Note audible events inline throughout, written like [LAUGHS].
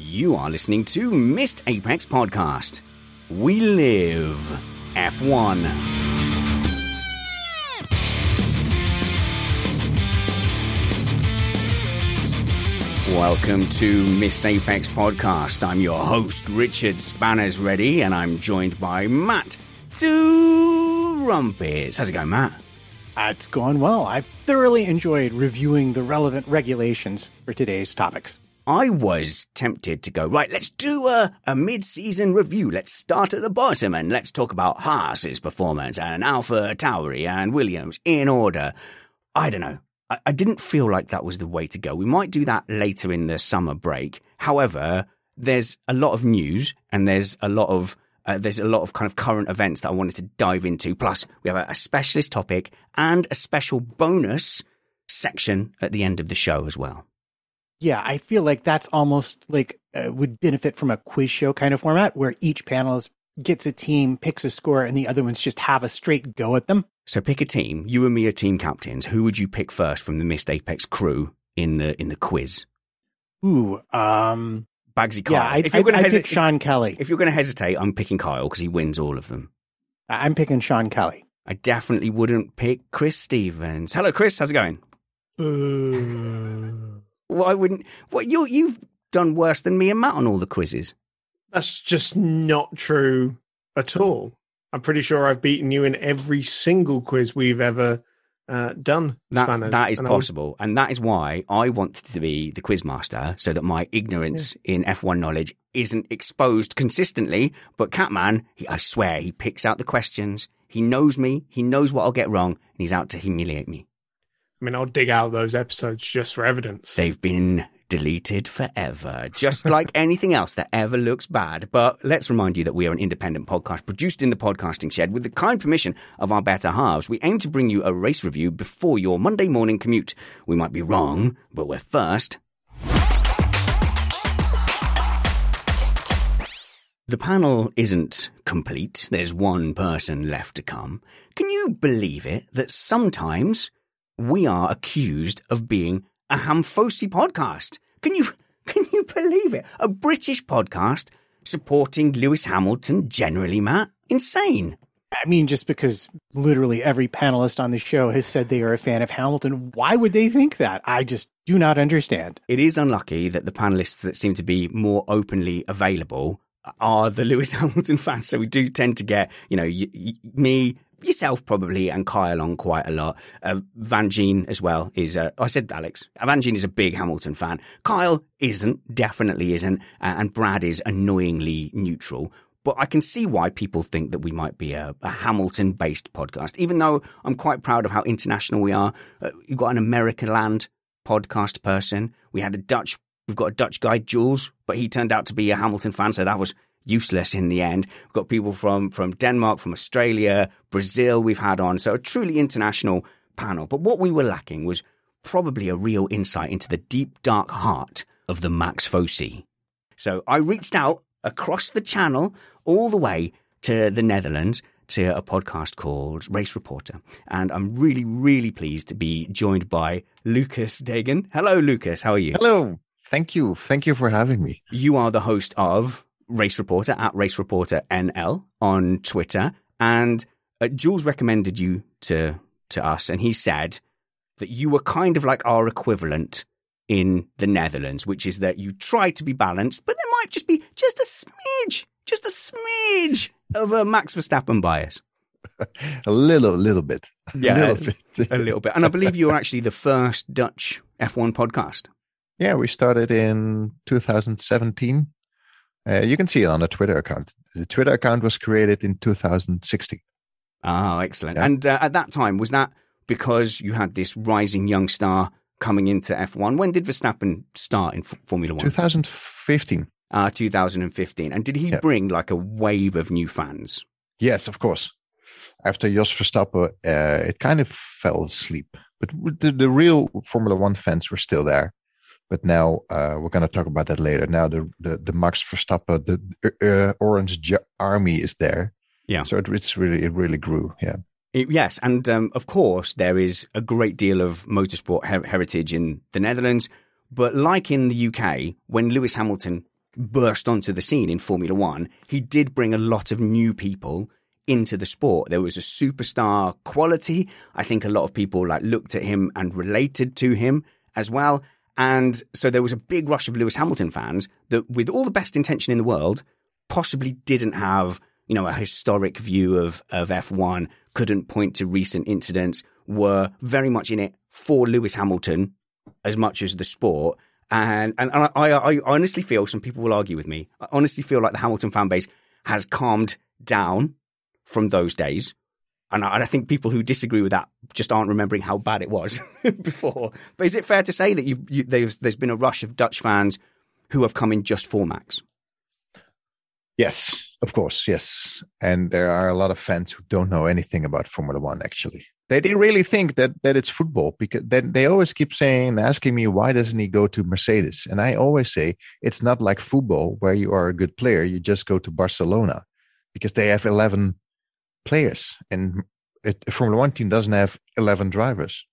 You are listening to Missed Apex Podcast. We live F1. Welcome to Missed Apex Podcast. I'm your host, Richard Spanners Ready, and I'm joined by Matt Two Rumpets. How's it going, Matt? Uh, it's going well. I've thoroughly enjoyed reviewing the relevant regulations for today's topics. I was tempted to go, right, let's do a, a mid season review. Let's start at the bottom and let's talk about Haas's performance and Alpha Tauri and Williams in order. I don't know. I, I didn't feel like that was the way to go. We might do that later in the summer break. However, there's a lot of news and there's a lot of uh, there's a lot of kind of current events that I wanted to dive into. Plus, we have a, a specialist topic and a special bonus section at the end of the show as well. Yeah, I feel like that's almost like uh, would benefit from a quiz show kind of format where each panelist gets a team, picks a score, and the other ones just have a straight go at them. So pick a team. You and me are team captains. Who would you pick first from the Missed Apex crew in the in the quiz? Ooh, um, Bagsy Kyle. yeah, I, if you're going to I hesitate, pick Sean Kelly. if you're going to hesitate, I'm picking Kyle because he wins all of them. I- I'm picking Sean Kelly. I definitely wouldn't pick Chris Stevens. Hello, Chris. How's it going? [LAUGHS] Why wouldn't? What you you've done worse than me and Matt on all the quizzes. That's just not true at all. I'm pretty sure I've beaten you in every single quiz we've ever uh, done. That's Spanners, that is and would- possible, and that is why I wanted to be the quiz master, so that my ignorance in F1 knowledge isn't exposed consistently. But Catman, he, I swear, he picks out the questions. He knows me. He knows what I'll get wrong, and he's out to humiliate me. I mean, I'll dig out those episodes just for evidence. They've been deleted forever, just like [LAUGHS] anything else that ever looks bad. But let's remind you that we are an independent podcast produced in the podcasting shed with the kind permission of our better halves. We aim to bring you a race review before your Monday morning commute. We might be wrong, but we're first. The panel isn't complete. There's one person left to come. Can you believe it that sometimes we are accused of being a Hamfosi podcast? Can you [LAUGHS] can you believe it? A British podcast supporting Lewis Hamilton generally, Matt? Insane. I mean, just because literally every panelist on the show has said they are a fan of Hamilton, why would they think that? I just do not understand. It is unlucky that the panelists that seem to be more openly available are the [LAUGHS] Lewis Hamilton fans. So we do tend to get, you know, y- y- me, yourself probably, and Kyle on quite a lot. Uh, Van Gene as well is, uh, I said Alex, Van Gene is a big Hamilton fan. Kyle isn't, definitely isn't, uh, and Brad is annoyingly neutral. But I can see why people think that we might be a, a Hamilton based podcast, even though I'm quite proud of how international we are. Uh, you've got an American land podcast person. We had a Dutch, we've got a Dutch guy, Jules, but he turned out to be a Hamilton fan, so that was useless in the end. We've got people from, from Denmark, from Australia, Brazil we've had on, so a truly international panel. But what we were lacking was probably a real insight into the deep, dark heart of the Max Fosi. So I reached out across the channel all the way to the Netherlands to a podcast called Race Reporter. And I'm really, really pleased to be joined by Lucas Degen. Hello, Lucas. How are you? Hello. Thank you. Thank you for having me. You are the host of Race Reporter at Race Reporter NL on Twitter. And uh, Jules recommended you to, to us, and he said that you were kind of like our equivalent in the Netherlands, which is that you try to be balanced, but there might just be just a smidge, just a smidge of a Max Verstappen bias. [LAUGHS] a little, little bit. Yeah, a little bit. [LAUGHS] a little bit. And I believe you were actually the first Dutch F1 podcast. Yeah, we started in 2017. Uh, you can see it on the Twitter account. The Twitter account was created in 2016. Oh, excellent. Yeah. And uh, at that time, was that because you had this rising young star coming into F1. When did Verstappen start in F- Formula One? 2015. Uh, 2015. And did he yeah. bring like a wave of new fans? Yes, of course. After Jos Verstappen, uh, it kind of fell asleep. But the, the real Formula One fans were still there. But now uh, we're going to talk about that later. Now the the, the Max Verstappen, the uh, Orange Army is there. Yeah. So it, it's really it really grew. Yeah. It, yes, and um, of course there is a great deal of motorsport her- heritage in the Netherlands, but like in the UK, when Lewis Hamilton burst onto the scene in Formula One, he did bring a lot of new people into the sport. There was a superstar quality. I think a lot of people like looked at him and related to him as well. And so there was a big rush of Lewis Hamilton fans that, with all the best intention in the world, possibly didn't have you know, a historic view of, of F1, couldn't point to recent incidents, were very much in it for Lewis Hamilton as much as the sport. And, and, and I, I honestly feel, some people will argue with me, I honestly feel like the Hamilton fan base has calmed down from those days. And I, and I think people who disagree with that just aren't remembering how bad it was [LAUGHS] before. But is it fair to say that you, you, there's been a rush of Dutch fans who have come in just for Max? Yes, of course, yes. And there are a lot of fans who don't know anything about Formula One. Actually, they they really think that that it's football because they always keep saying asking me why doesn't he go to Mercedes? And I always say it's not like football where you are a good player. You just go to Barcelona because they have eleven players, and a Formula One team doesn't have eleven drivers.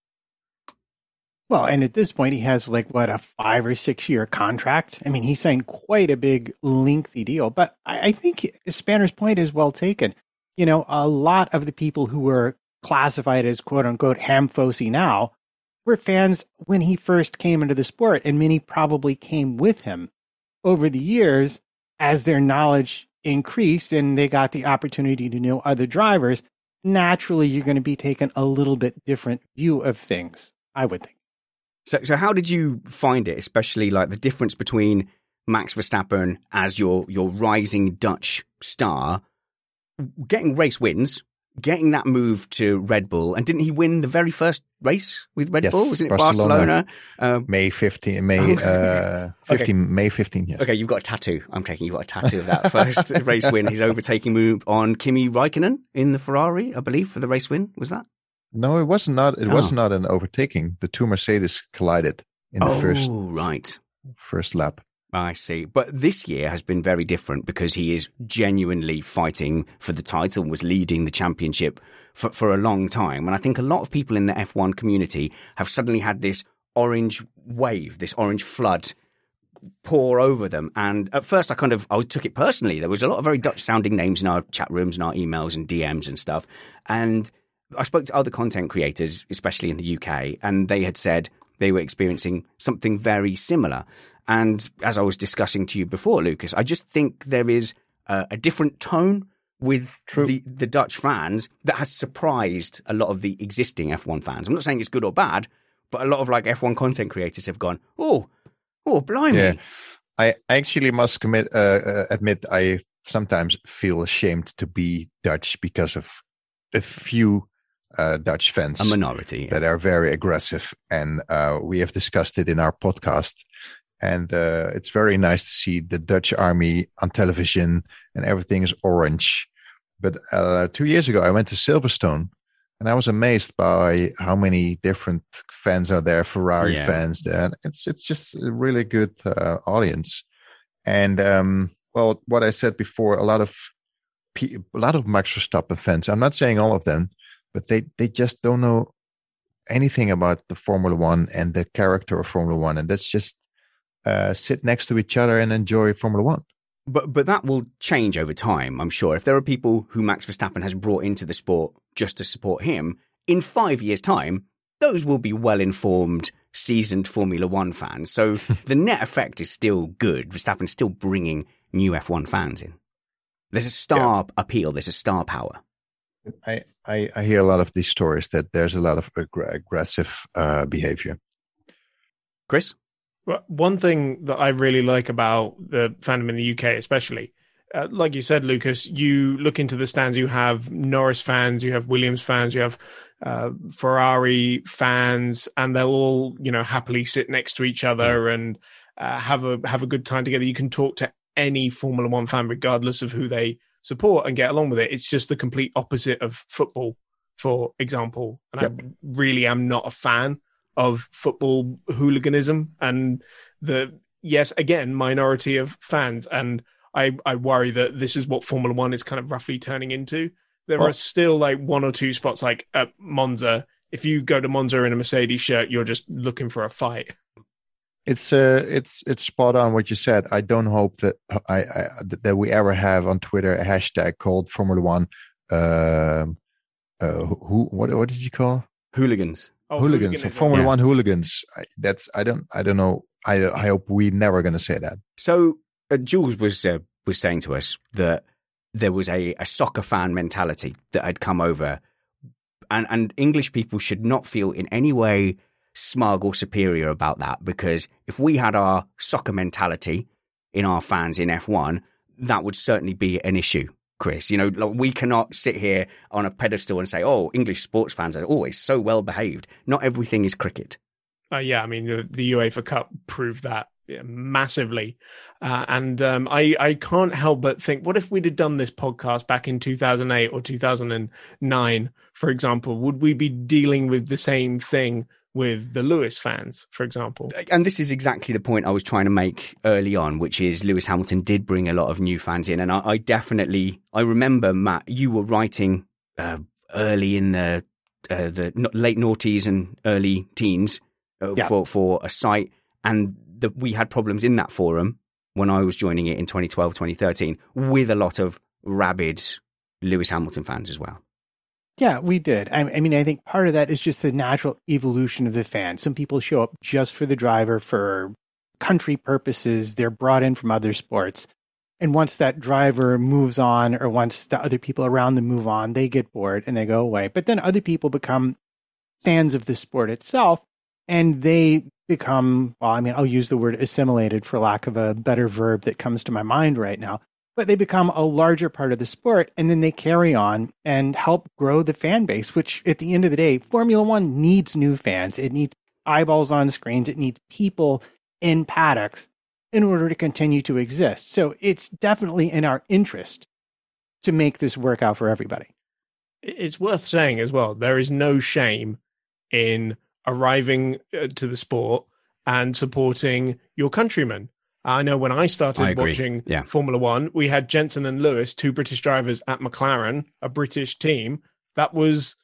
Well, and at this point, he has like what a five or six year contract. I mean, he signed quite a big, lengthy deal. But I, I think Spanner's point is well taken. You know, a lot of the people who were classified as quote unquote hamfosi now were fans when he first came into the sport, and many probably came with him over the years as their knowledge increased and they got the opportunity to know other drivers. Naturally, you're going to be taking a little bit different view of things, I would think. So, so how did you find it, especially like the difference between Max Verstappen as your your rising Dutch star, getting race wins, getting that move to Red Bull, and didn't he win the very first race with Red yes, Bull? Wasn't it Barcelona? Barcelona? Uh, May 15, May [LAUGHS] uh, 15, okay. May 15. Yes. Okay, you've got a tattoo. I'm taking you've got a tattoo of that first [LAUGHS] race win. His overtaking move on Kimi Raikkonen in the Ferrari, I believe, for the race win. Was that? No, it was not. It oh. was not an overtaking. The two Mercedes collided in the oh, first right first lap. I see. But this year has been very different because he is genuinely fighting for the title, was leading the championship for, for a long time. And I think a lot of people in the F1 community have suddenly had this orange wave, this orange flood pour over them. And at first I kind of, I took it personally. There was a lot of very Dutch sounding names in our chat rooms and our emails and DMs and stuff. And I spoke to other content creators, especially in the UK, and they had said they were experiencing something very similar. And as I was discussing to you before, Lucas, I just think there is a, a different tone with the, the Dutch fans that has surprised a lot of the existing F1 fans. I'm not saying it's good or bad, but a lot of like F1 content creators have gone, oh, oh, blimey. Yeah. I actually must commit, uh, uh, admit I sometimes feel ashamed to be Dutch because of a few uh, Dutch fans, a minority that are very aggressive, and uh, we have discussed it in our podcast. And uh, it's very nice to see the Dutch army on television, and everything is orange. But uh, two years ago, I went to Silverstone, and I was amazed by how many different fans are there, Ferrari yeah. fans, there. it's it's just a really good uh, audience. And um, well, what I said before, a lot of a lot of Max Verstappen fans. I'm not saying all of them, but they they just don't know anything about the Formula One and the character of Formula One, and that's just uh, sit next to each other and enjoy Formula One. But but that will change over time, I'm sure. If there are people who Max Verstappen has brought into the sport just to support him, in five years' time, those will be well informed, seasoned Formula One fans. So [LAUGHS] the net effect is still good. Verstappen's still bringing new F1 fans in. There's a star yeah. appeal. There's a star power. I, I, I hear a lot of these stories that there's a lot of ag- aggressive uh, behavior. Chris, one thing that I really like about the fandom in the UK, especially, uh, like you said, Lucas, you look into the stands. You have Norris fans, you have Williams fans, you have uh, Ferrari fans, and they'll all, you know, happily sit next to each other and uh, have a have a good time together. You can talk to any Formula One fan, regardless of who they support, and get along with it. It's just the complete opposite of football, for example. And yep. I really am not a fan of football hooliganism and the yes, again, minority of fans. And I, I worry that this is what Formula One is kind of roughly turning into. There well, are still like one or two spots like at Monza. If you go to Monza in a Mercedes shirt, you're just looking for a fight. It's uh, it's it's spot on what you said. I don't hope that I, I that we ever have on Twitter a hashtag called Formula One. Um, uh, who what what did you call hooligans? Oh, hooligans, Formula yeah. One hooligans. I, that's I don't I don't know. I I hope we never going to say that. So uh, Jules was uh, was saying to us that there was a, a soccer fan mentality that had come over, and and English people should not feel in any way smug or superior about that because if we had our soccer mentality in our fans in F1, that would certainly be an issue. Chris. You know, like we cannot sit here on a pedestal and say, "Oh, English sports fans are always so well behaved." Not everything is cricket. Uh, yeah, I mean, the, the UEFA Cup proved that massively, uh, and um, I I can't help but think, what if we'd have done this podcast back in two thousand eight or two thousand and nine, for example? Would we be dealing with the same thing with the Lewis fans, for example. And this is exactly the point I was trying to make early on, which is Lewis Hamilton did bring a lot of new fans in. And I, I definitely, I remember, Matt, you were writing uh, early in the uh, the late noughties and early teens uh, yeah. for, for a site. And the, we had problems in that forum when I was joining it in 2012, 2013 with a lot of rabid Lewis Hamilton fans as well. Yeah, we did. I, I, mean, I think part of that is just the natural evolution of the fan. Some people show up just for the driver for country purposes. They're brought in from other sports. And once that driver moves on, or once the other people around them move on, they get bored and they go away. But then other people become fans of the sport itself and they become, well, I mean, I'll use the word assimilated for lack of a better verb that comes to my mind right now but they become a larger part of the sport and then they carry on and help grow the fan base, which at the end of the day, Formula One needs new fans. It needs eyeballs on screens. It needs people in paddocks in order to continue to exist. So it's definitely in our interest to make this work out for everybody. It's worth saying as well, there is no shame in arriving uh, to the sport and supporting your countrymen. I know when I started I watching yeah. Formula One, we had Jenson and Lewis, two British drivers at McLaren, a British team. That was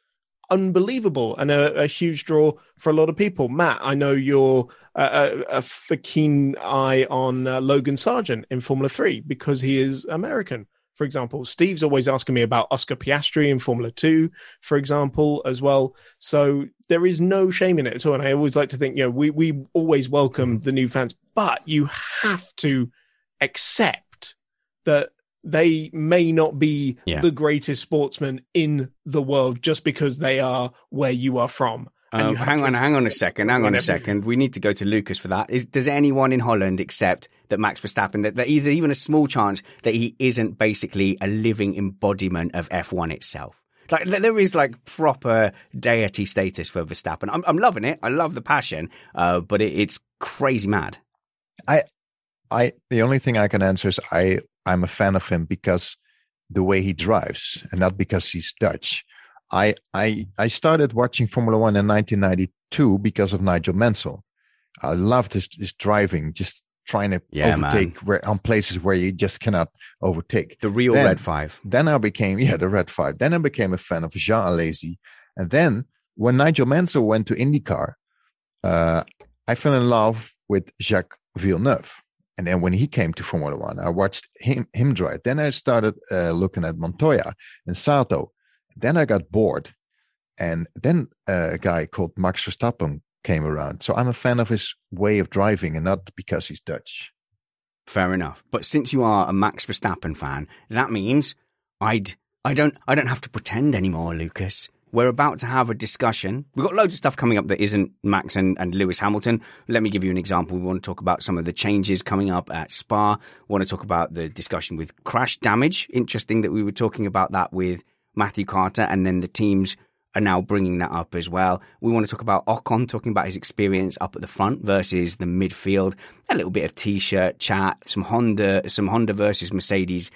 unbelievable and a, a huge draw for a lot of people. Matt, I know you're a, a, a keen eye on uh, Logan Sargent in Formula Three because he is American for example. Steve's always asking me about Oscar Piastri in Formula Two, for example, as well. So there is no shame in it at all. And I always like to think, you know, we, we always welcome the new fans, but you have to accept that they may not be yeah. the greatest sportsman in the world just because they are where you are from. Uh, hang on, hang on a second. Hang on a second. We need to go to Lucas for that. Is does anyone in Holland accept that Max Verstappen that there is even a small chance that he isn't basically a living embodiment of F1 itself? Like there is like proper deity status for Verstappen. I'm, I'm loving it. I love the passion, uh, but it, it's crazy mad. I, I. The only thing I can answer is I. I'm a fan of him because the way he drives, and not because he's Dutch. I I I started watching Formula One in 1992 because of Nigel Mansell. I loved his his driving, just trying to yeah, overtake where, on places where you just cannot overtake. The real then, Red Five. Then I became yeah the Red Five. Then I became a fan of Jean Alesi, and then when Nigel Mansell went to IndyCar, uh, I fell in love with Jacques Villeneuve. And then when he came to Formula One, I watched him him drive. Then I started uh, looking at Montoya and Sato. Then I got bored, and then a guy called Max Verstappen came around. So I'm a fan of his way of driving, and not because he's Dutch. Fair enough. But since you are a Max Verstappen fan, that means I'd I don't I don't have to pretend anymore, Lucas. We're about to have a discussion. We've got loads of stuff coming up that isn't Max and, and Lewis Hamilton. Let me give you an example. We want to talk about some of the changes coming up at Spa. We want to talk about the discussion with crash damage. Interesting that we were talking about that with Matthew Carter and then the teams are now bringing that up as well. We want to talk about Ocon talking about his experience up at the front versus the midfield. A little bit of t-shirt chat, some Honda, some Honda versus Mercedes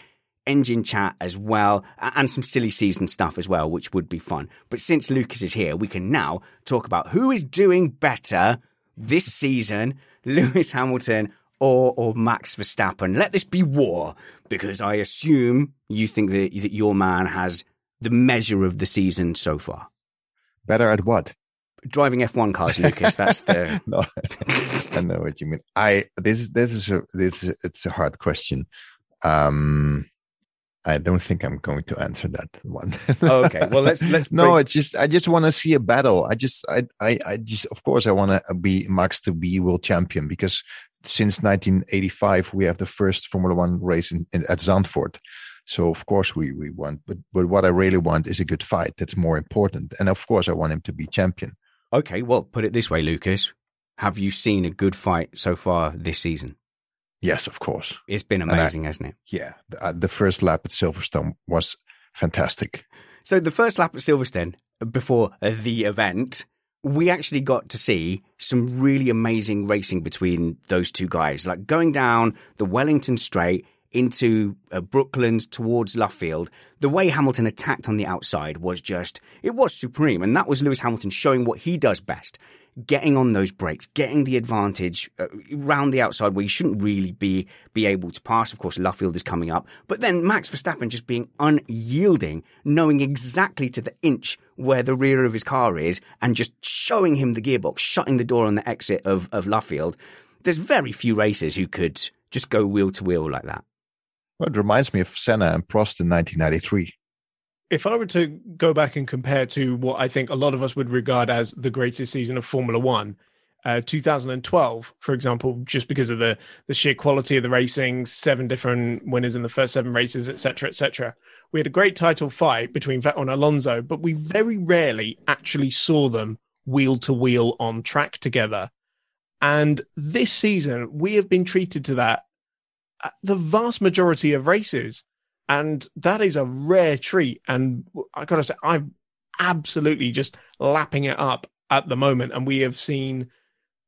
engine chat as well, and some silly season stuff as well, which would be fun. But since Lucas is here, we can now talk about who is doing better this season, [LAUGHS] Lewis Hamilton or or Max Verstappen. Let this be war, because I assume you think that, that your man has the measure of the season so far. Better at what? Driving F1 cars, Lucas. That's the. [LAUGHS] no, I know what you mean. I this this is a this it's a hard question. Um, I don't think I'm going to answer that one. oh, [LAUGHS] okay. Well, let's let's. no, break... it's just I just want to see a battle. I just I I, I just of course I want to be Max to be world champion because since 1985 we have the first Formula One race in, in, at Zandvoort. So of course we we want, but but what I really want is a good fight. That's more important, and of course I want him to be champion. Okay, well, put it this way, Lucas: Have you seen a good fight so far this season? Yes, of course. It's been amazing, I, hasn't it? Yeah. The, uh, the, first lap at Silverstone was fantastic. So, the first lap at Silverstone before the event, we actually got to see some really amazing racing between those two guys. Like going down the Wellington Straight into uh, towards Luffield, the way Hamilton attacked on the outside was just, it was supreme. And that was Lewis Hamilton showing what he does best getting on those brakes, getting the advantage uh, around the outside where you shouldn't really be be able to pass. Of course, Luffield is coming up, but then Max Verstappen just being unyielding, knowing exactly to the inch where the rear of his car is, and just showing him the gearbox, shutting the door on the exit of of Luffield. There's very few racers who could just go wheel to wheel like that. Well, it reminds me of Senna and Prost in 1993 if I were to go back and compare to what I think a lot of us would regard as the greatest season of Formula One, uh, 2012, for example, just because of the the sheer quality of the racing, seven different winners in the first seven races, etc., etc. We had a great title fight between Vettel and Alonso, but we very rarely actually saw them wheel to wheel on track together. And this season, we have been treated to that Uh, the vast majority of races and that is a rare treat. And I gotta say, I'm absolutely just lapping it up at the moment. And we have seen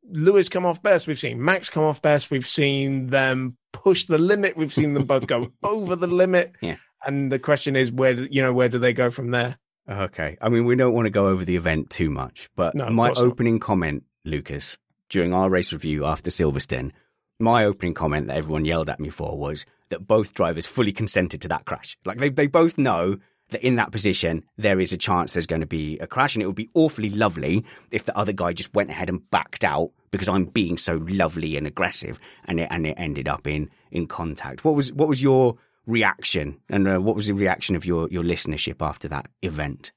Lewis come off best. We've seen Max come off best. We've seen them push the limit. We've seen them both go [LAUGHS] over the limit. Yeah. And the question is, where you know where do they go from there? Okay. I mean, we don't want to go over the event too much, but no, my opening not. comment, Lucas, during our race review after Silverstone, my opening comment that everyone yelled at me for was, that both drivers fully consented to that crash. Like they, they both know that in that position, there is a chance there's going to be a crash. And it would be awfully lovely if the other guy just went ahead and backed out because I'm being so lovely and aggressive and it, and it ended up in, in contact. What was, what was your reaction and uh, what was the reaction of your, your listenership after that event?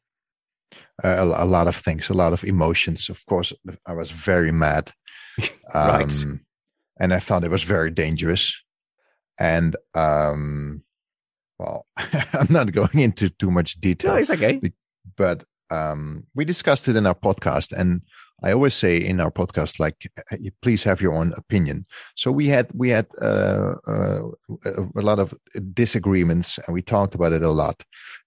Uh, a, a, lot of things, a lot of emotions. Of course, I was very mad. [LAUGHS] right. And I thought it was very dangerous and um, well, [LAUGHS] I'm not going into too much detail. No, it's okay. But um, we discussed it in our podcast, and I always say in our podcast, like, uh, please have your own opinion. So we had we had uh, uh, a lot of disagreements, and we talked about it a lot.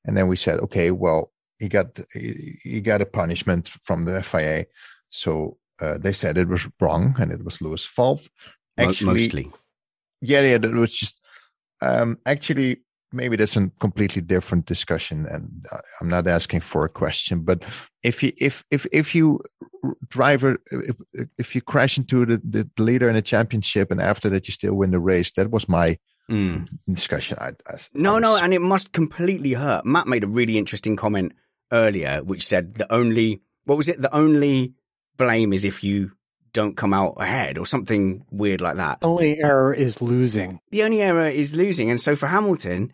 And then we said, okay, well, he got he got a punishment from the FIA, so uh, they said it was wrong and it was Lewis' fault. Actually, mostly yeah, yeah, it was just um, actually maybe that's a completely different discussion, and I'm not asking for a question. But if you if if if you driver if, if you crash into the, the leader in a championship and after that you still win the race, that was my mm. discussion. I, I, no, I was... no, and it must completely hurt. Matt made a really interesting comment earlier, which said the only what was it? The only blame is if you don't come out ahead or something weird like that. Only error is losing. The only error is losing. And so for Hamilton,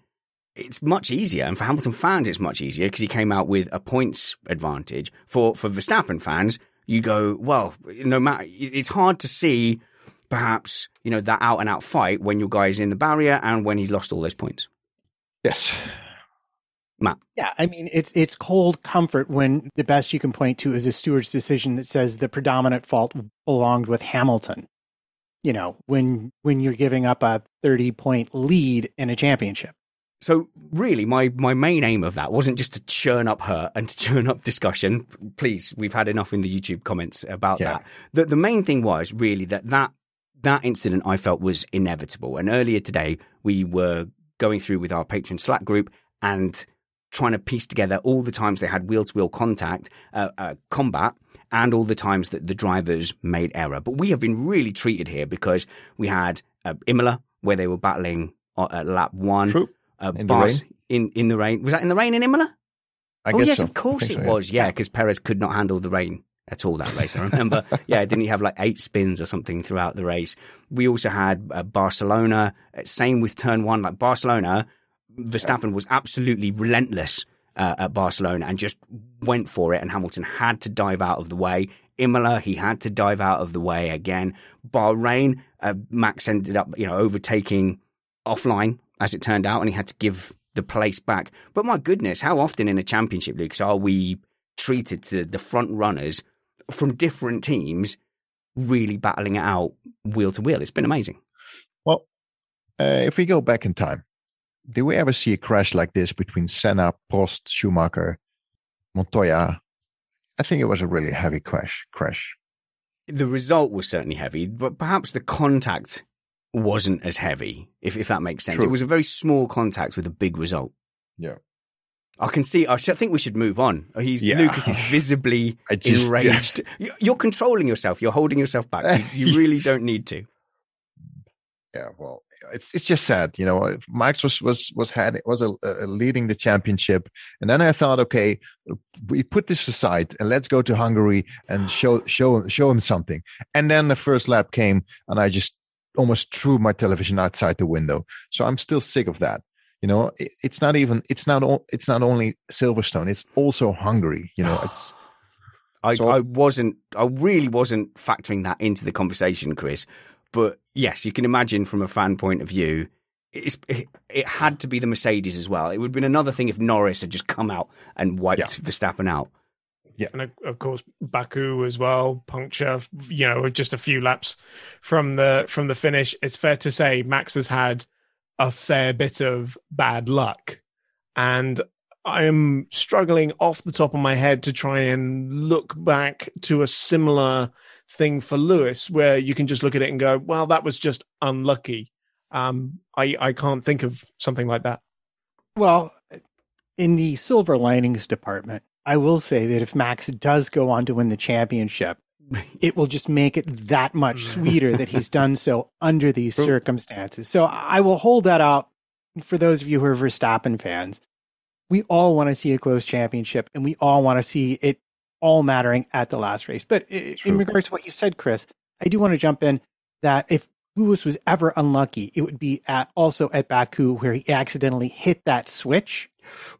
it's much easier. And for Hamilton fans, it's much easier because he came out with a points advantage. For, for Verstappen fans, you go, well, no matter, it's hard to see perhaps, you know, that out and out fight when your guy is in the barrier and when he's lost all those points. Yes. Matt. Yeah, I mean it's it's cold comfort when the best you can point to is a steward's decision that says the predominant fault belonged with Hamilton. You know, when when you're giving up a 30 point lead in a championship. So really my my main aim of that wasn't just to churn up hurt and to churn up discussion. Please, we've had enough in the YouTube comments about yeah. that. The the main thing was really that that that incident I felt was inevitable. And earlier today we were going through with our Patreon Slack group and trying to piece together all the times they had wheel to wheel contact, uh, uh, combat, and all the times that the drivers made error. But we have been really treated here because we had uh, Imola, where they were battling uh, at lap one. True. Uh, in, the rain. in in the rain. Was that in the rain in Imola? I oh, yes, so. of course it so, was. Yeah, because Perez could not handle the rain at all that race. I remember. [LAUGHS] yeah, didn't he have like eight spins or something throughout the race? We also had uh, Barcelona. Same with turn one. Like Barcelona, Verstappen was absolutely relentless uh, at Barcelona and just went for it, and Hamilton had to dive out of the way. Imola, he had to dive out of the way again. Bahrain, uh, Max ended up, you know, overtaking offline as it turned out, and he had to give the place back. But my goodness, how often in a championship, Lucas, are we treated to the front runners from different teams really battling it out wheel to wheel? It's been amazing. Well, uh, if we go back in time, did we ever see a crash like this between Senna, Prost, Schumacher, Montoya? I think it was a really heavy crash. Crash. The result was certainly heavy, but perhaps the contact wasn't as heavy, if if that makes sense. True. It was a very small contact with a big result. Yeah. I can see. I think we should move on. He's yeah. Lucas is visibly [LAUGHS] just, enraged. Yeah. You're controlling yourself. You're holding yourself back. You, you [LAUGHS] really don't need to. Yeah. Well, it's it's just sad, you know. Max was was was had was a, a leading the championship, and then I thought, okay, we put this aside and let's go to Hungary and show show show him something. And then the first lap came, and I just almost threw my television outside the window. So I'm still sick of that. You know, it, it's not even it's not it's not only Silverstone, it's also Hungary. You know, it's. [SIGHS] I, so, I wasn't. I really wasn't factoring that into the conversation, Chris. But yes, you can imagine from a fan point of view, it, it had to be the Mercedes as well. It would have been another thing if Norris had just come out and wiped yeah. Verstappen out. Yeah, and of course Baku as well, puncture. You know, just a few laps from the from the finish. It's fair to say Max has had a fair bit of bad luck, and I am struggling off the top of my head to try and look back to a similar thing for Lewis where you can just look at it and go, well, that was just unlucky. Um, I, I can't think of something like that. Well, in the silver linings department, I will say that if Max does go on to win the championship, it will just make it that much sweeter that he's done so [LAUGHS] under these circumstances. So I will hold that out for those of you who are Verstappen fans. We all want to see a close championship and we all want to see it all mattering at the last race. But in regards to what you said, Chris, I do want to jump in that if Lewis was ever unlucky, it would be at also at Baku where he accidentally hit that switch.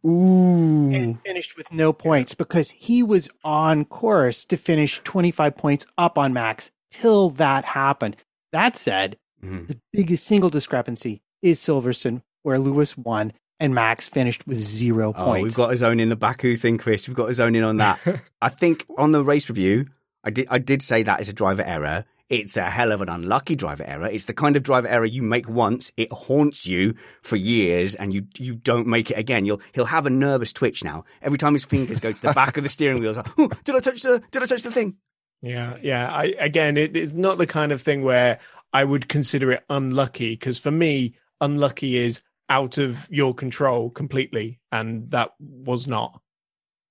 Ooh. And finished with no points because he was on course to finish 25 points up on Max till that happened. That said, mm-hmm. the biggest single discrepancy is Silverstone, where Lewis won and Max finished with zero points. Oh, we've got his own in the Baku thing, Chris. We've got his own in on that. [LAUGHS] I think on the race review, I did I did say that is a driver error. It's a hell of an unlucky driver error. It's the kind of driver error you make once, it haunts you for years, and you you don't make it again. You'll he'll have a nervous twitch now every time his fingers go to the back of the steering wheel. Like, oh, did I touch the Did I touch the thing? Yeah, yeah. I again, it, it's not the kind of thing where I would consider it unlucky because for me, unlucky is out of your control completely, and that was not.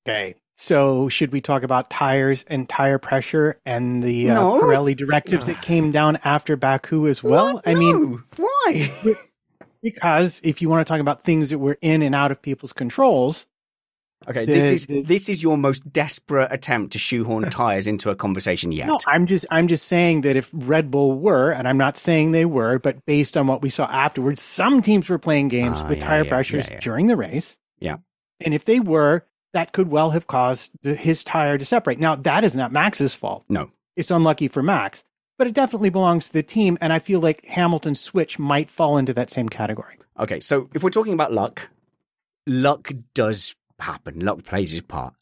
Okay. So, should we talk about tires and tire pressure and the uh, no. Pirelli directives that came [SIGHS] down after Baku as well? What? I no. mean, why? [LAUGHS] Because if you want to talk about things that were in and out of people's controls, Okay, the, this is the, this is your most desperate attempt to shoehorn [LAUGHS] tires into a conversation yet. No, I'm just I'm just saying that if Red Bull were, and I'm not saying they were, but based on what we saw afterwards, some teams were playing games uh, with yeah, tire yeah, pressures yeah, during the race. Yeah, and if they were, that could well have caused the, his tire to separate. Now that is not Max's fault. No, it's unlucky for Max, but it definitely belongs to the team, and I feel like Hamilton's switch might fall into that same category. Okay, so if we're talking about luck, luck does happen. Luck plays his part.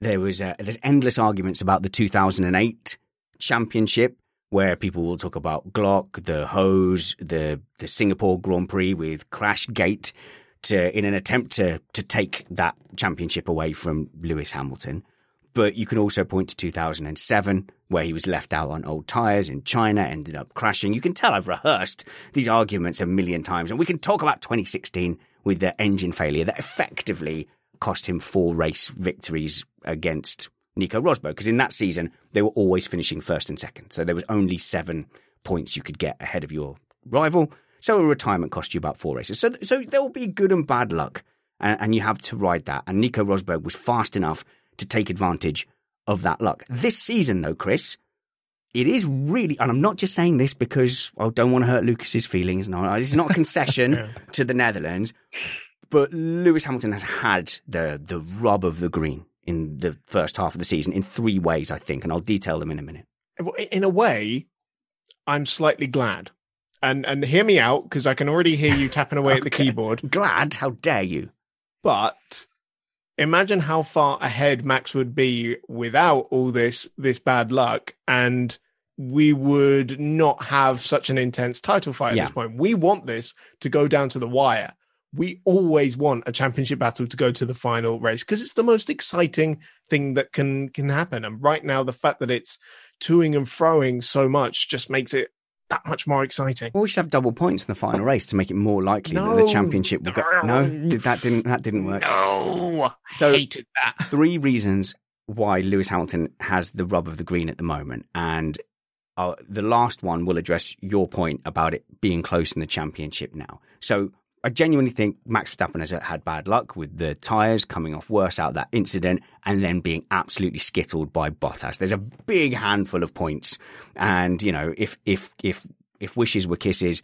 There was uh, there's endless arguments about the 2008 championship where people will talk about Glock, the hose, the the Singapore Grand Prix with Crash Gate to in an attempt to to take that championship away from Lewis Hamilton. But you can also point to 2007, where he was left out on old tyres in China, ended up crashing. You can tell I've rehearsed these arguments a million times. And we can talk about 2016 with the engine failure that effectively cost him four race victories against Nico Rosberg because in that season they were always finishing first and second. So there was only seven points you could get ahead of your rival. So a retirement cost you about four races. So so there will be good and bad luck, and, and you have to ride that. And Nico Rosberg was fast enough to take advantage of that luck. This season, though, Chris, it is really, and I'm not just saying this because I don't want to hurt Lucas's feelings. No, is not a concession [LAUGHS] yeah. to the Netherlands. But Lewis Hamilton has had the the rub of the green in the first half of the season in three ways, I think, and I'll detail them in a minute. In a way, I'm slightly glad. And and hear me out because I can already hear you tapping away okay. at the [LAUGHS] keyboard. Glad? How dare you? But imagine how far ahead Max would be without all this this bad luck and we would not have such an intense title fight at yeah. this point. We want this to go down to the wire we always want a championship battle to go to the final race because it's the most exciting thing that can can happen. And right now, the fact that it's toing and froing so much just makes it that much more exciting. Well, we should have double points in the final race to make it more likely no, that the championship will go. No, that didn't that didn't work. No, so hated that. Three reasons why Lewis Hamilton has the rub of the green at the moment, and uh, the last one will address your point about it being close in the championship now. So I genuinely think Max Verstappen has had bad luck with the tyres coming off worse out that incident and then being absolutely skittled by Bottas. There's a big handful of points, and you know if if if if wishes were kisses,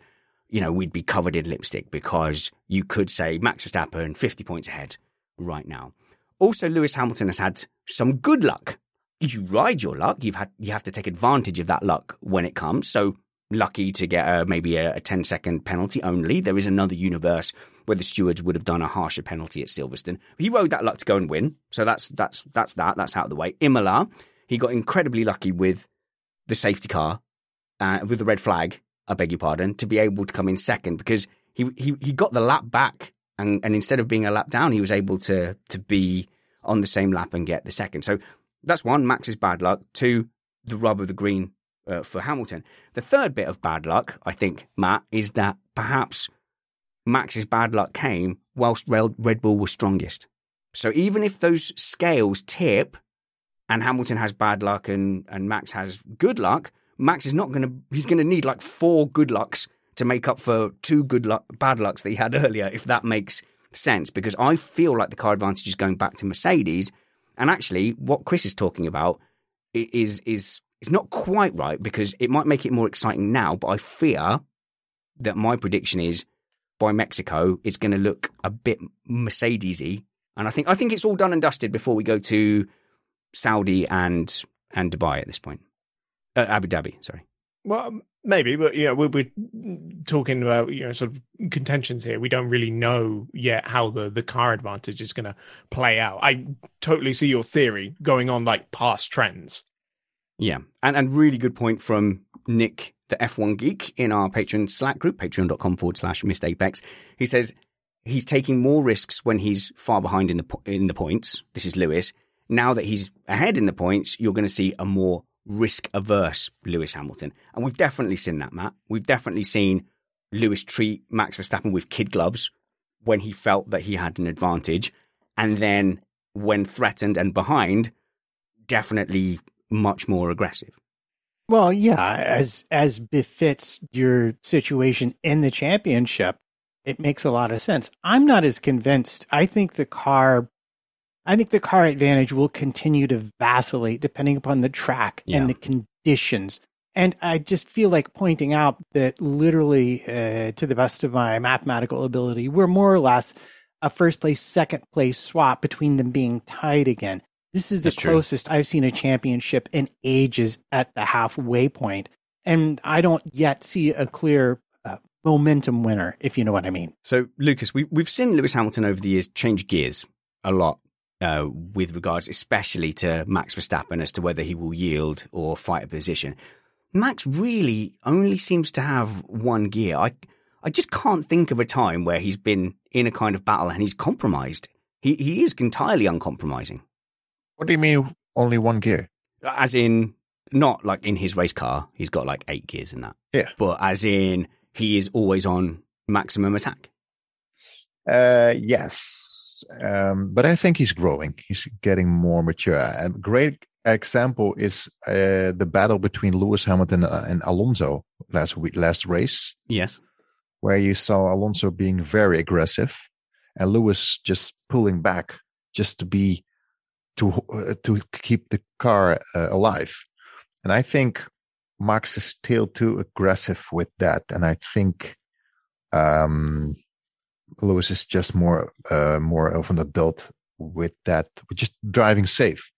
you know we'd be covered in lipstick because you could say Max Verstappen 50 points ahead right now. Also, Lewis Hamilton has had some good luck. You ride your luck. You've had you have to take advantage of that luck when it comes. So lucky to get a, maybe a, a 10 second penalty only. There is another universe where the stewards would have done a harsher penalty at Silverstone. He rode that luck to go and win. So that's that's that's that. That's out of the way. Imola, he got incredibly lucky with the safety car, uh, with the red flag. I beg your pardon, to be able to come in second because he he he got the lap back, and and instead of being a lap down, he was able to to be on the same lap and get the second. So that's one. Max's bad luck. Two, the rub of the green uh, for Hamilton. The third bit of bad luck, I think, Matt, is that perhaps Max's bad luck came whilst Red Bull was strongest. So even if those scales tip and Hamilton has bad luck and, and Max has good luck, Max is not going to, he's going to need like four good lucks to make up for two good luck, bad lucks that he had [LAUGHS] earlier, if that makes sense. Because I feel like the car advantage is going back to Mercedes. And actually, what Chris is talking about is, is it's not quite right because it might make it more exciting now, but I fear that my prediction is by Mexico, it's going to look a bit Mercedesy, and I think I think it's all done and dusted before we go to Saudi and and Dubai at this point, uh, Abu Dhabi. Sorry. Well, maybe, but yeah, we're, we're talking about you know sort of contentions here. We don't really know yet how the the car advantage is going to play out. I totally see your theory going on like past trends. Yeah, and and really good point from Nick, the F1 geek, in our Patreon Slack group, patreon.com forward slash missed apex. He says he's taking more risks when he's far behind in the in the points. This is Lewis. Now that he's ahead in the points, you're going to see a more risk averse Lewis Hamilton, and we've definitely seen that, Matt. We've definitely seen Lewis treat Max Verstappen with kid gloves when he felt that he had an advantage, and then when threatened and behind, definitely much more aggressive. Well, yeah, as as befits your situation in the championship, it makes a lot of sense. I'm not as convinced. I think the car I think the car advantage will continue to vacillate depending upon the track yeah. and the conditions. And I just feel like pointing out that literally, uh, to the best of my mathematical ability, we're more or less a first place, second place swap between them being tied again. This is the That's closest true. I've seen a championship in ages at the halfway point. And I don't yet see a clear uh, momentum winner, if you know what I mean. So, Lucas, we, we've seen Lewis Hamilton over the years change gears a lot uh, with regards, especially to Max Verstappen, as to whether he will yield or fight a position. Max really only seems to have one gear. I I just can't think of a time where he's been in a kind of battle and he's compromised. He he is entirely uncompromising. What do you mean only one gear? As in not like in his race car, he's got like eight gears in that. Yeah. But as in he is always on maximum attack. Uh yes. Um, but I think he's growing. He's getting more mature. A great example is uh, the battle between Lewis Hamilton and Alonso last week, last race. Yes, where you saw Alonso being very aggressive and Lewis just pulling back just to be to uh, to keep the car uh, alive. And I think Max is still too aggressive with that, and I think um, Lewis is just more uh, more of an adult with that, just driving safe.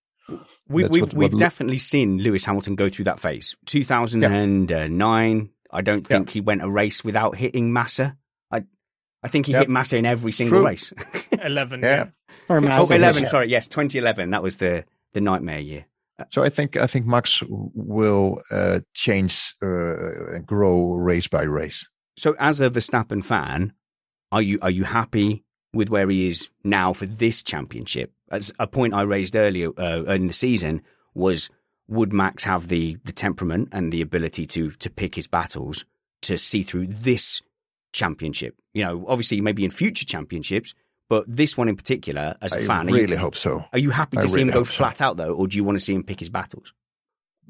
We, we've what, we've definitely seen Lewis Hamilton go through that phase. 2009, yeah. I don't think yeah. he went a race without hitting Massa. I I think he yep. hit Massa in every single True. race. [LAUGHS] 11, yeah. Or Massa, oh, 11, sorry. Yes, 2011. That was the the nightmare year. So I think I think Max will uh, change, uh, grow race by race. So as a Verstappen fan, are you are you happy with where he is now for this championship? As a point I raised earlier uh, in the season was would Max have the the temperament and the ability to to pick his battles to see through this championship? You know, obviously maybe in future championships, but this one in particular, as a I fan, I really you, hope so. Are you happy to I see really him go flat so. out though, or do you want to see him pick his battles?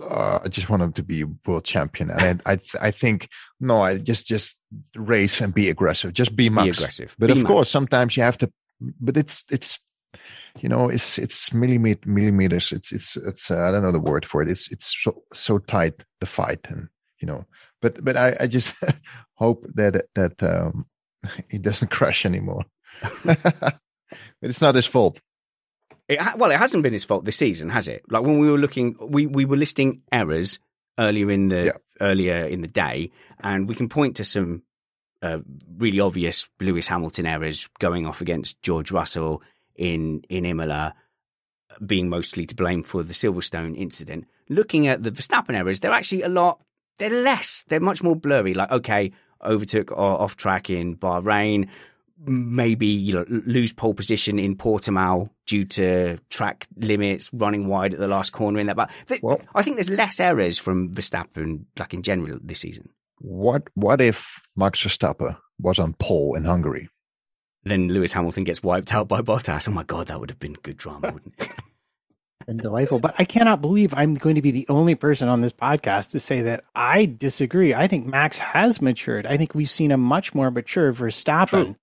Uh, I just want him to be world champion, and I, I, I think no, I just just race and be aggressive, just be Max. Be aggressive, but be of Max. course, sometimes you have to. But it's it's you know it's it's millimeter millimeters. It's it's it's uh, I don't know the word for it. It's it's so so tight the fight, and you know. But but I I just [LAUGHS] hope that that um, [LAUGHS] he doesn't [LAUGHS] crash anymore. [LAUGHS] but it's not his fault. It ha- well, it hasn't been his fault this season, has it? Like when we were looking, we, we were listing errors earlier in the yeah. earlier in the day, and we can point to some uh, really obvious Lewis Hamilton errors going off against George Russell in in Imola, being mostly to blame for the Silverstone incident. Looking at the Verstappen errors, they're actually a lot. They're less. They're much more blurry. Like okay, overtook or off track in Bahrain maybe you know lose pole position in Portimao due to track limits, running wide at the last corner in that. But th- well, I think there's less errors from Verstappen, like in general, this season. What What if Max Verstappen was on pole in Hungary? Then Lewis Hamilton gets wiped out by Bottas. Oh my god, that would have been good drama, wouldn't it? [LAUGHS] and delightful. But I cannot believe I'm going to be the only person on this podcast to say that I disagree. I think Max has matured. I think we've seen a much more mature Verstappen. True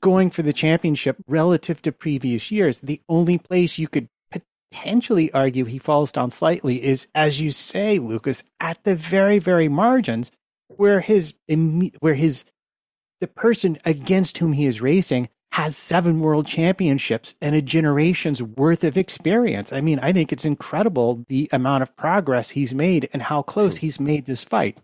going for the championship relative to previous years. The only place you could potentially argue he falls down slightly is, as you say, Lucas, at the very, very margins where his, where his, the person against whom he is racing has seven world championships and a generation's worth of experience. I mean, I think it's incredible the amount of progress he's made and how close he's made this fight.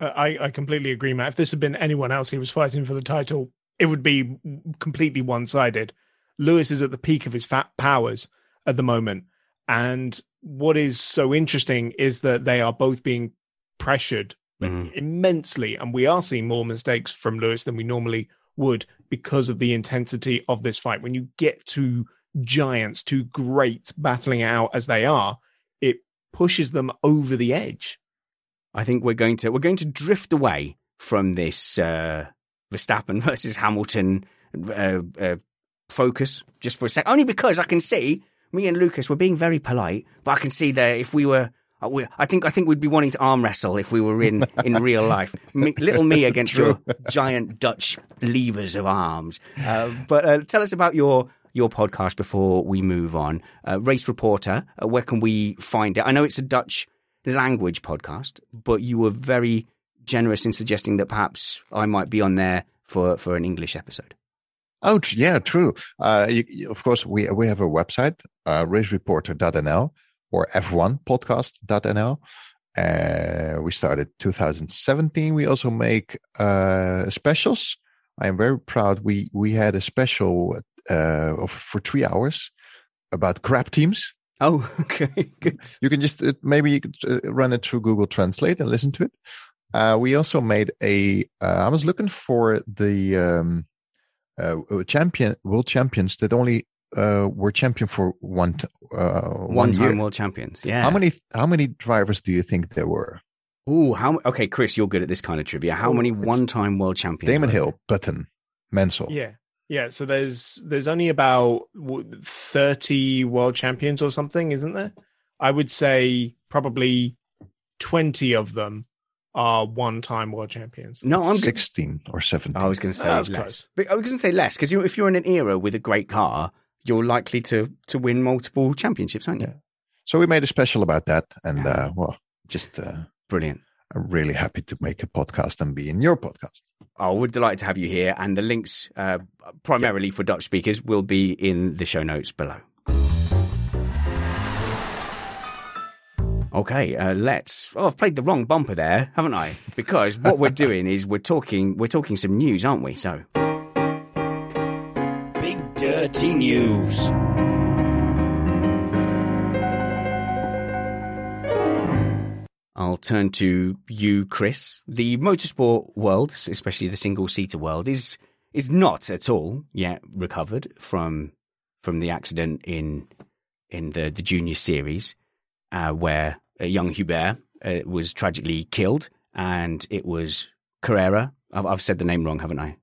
Uh, I, I completely agree, Matt. If this had been anyone else he was fighting for the title, it would be completely one sided. Lewis is at the peak of his fat powers at the moment. And what is so interesting is that they are both being pressured mm. immensely. And we are seeing more mistakes from Lewis than we normally would because of the intensity of this fight. When you get to giants, two greats battling out as they are, it pushes them over the edge. I think we're going to we're going to drift away from this uh, Verstappen [LAUGHS] versus Hamilton uh, uh, focus just for a sec? Only because I can see me and Lucas were being very polite, but I can see that if we were uh, I think I think we'd be wanting to arm wrestle if we were in, [LAUGHS] in real life. Me, little me against your giant Dutch levers of arms. Uh, but uh, tell us about your your podcast before we move on. Uh, Race Reporter, uh, where can we find it? I know it's a Dutch language podcast, but you were very generous in suggesting that perhaps I might be on there for, for an English episode. Oh yeah, true. Uh, you, of course, we we have a website, uh, racereporter.nl or f1podcast.nl. Uh, we started 2017. We also make uh, specials. I am very proud. We we had a special uh, for three hours about crap teams. Oh, [LAUGHS] okay, good. You can just uh, maybe you could uh, run it through Google Translate and listen to it. Uh, we also made a. Uh, I was looking for the um, uh, champion world champions that only uh, were champion for one t- uh, one, one time year. world champions. Yeah. How many how many drivers do you think there were? Ooh, how okay, Chris, you're good at this kind of trivia. How many one time world champions? Damon Hill, Button, Mansell. Yeah. Yeah, so there's there's only about 30 world champions or something, isn't there? I would say probably 20 of them are one-time world champions. No, I'm 16 or 17. I was going to say less. But I was going to say less because you, if you're in an era with a great car, you're likely to to win multiple championships, aren't you? Yeah. So we made a special about that, and yeah. uh, well, just uh, brilliant. I'm really happy to make a podcast and be in your podcast. I would delight to have you here, and the links, uh, primarily yeah. for Dutch speakers, will be in the show notes below. Okay, uh, let's. Oh, I've played the wrong bumper there, haven't I? Because what we're doing is we're talking we're talking some news, aren't we? So, big dirty news. I'll turn to you, Chris. The motorsport world, especially the single seater world, is is not at all yet recovered from from the accident in in the the junior series, uh, where a young Hubert uh, was tragically killed, and it was Carrera. I've, I've said the name wrong, haven't I?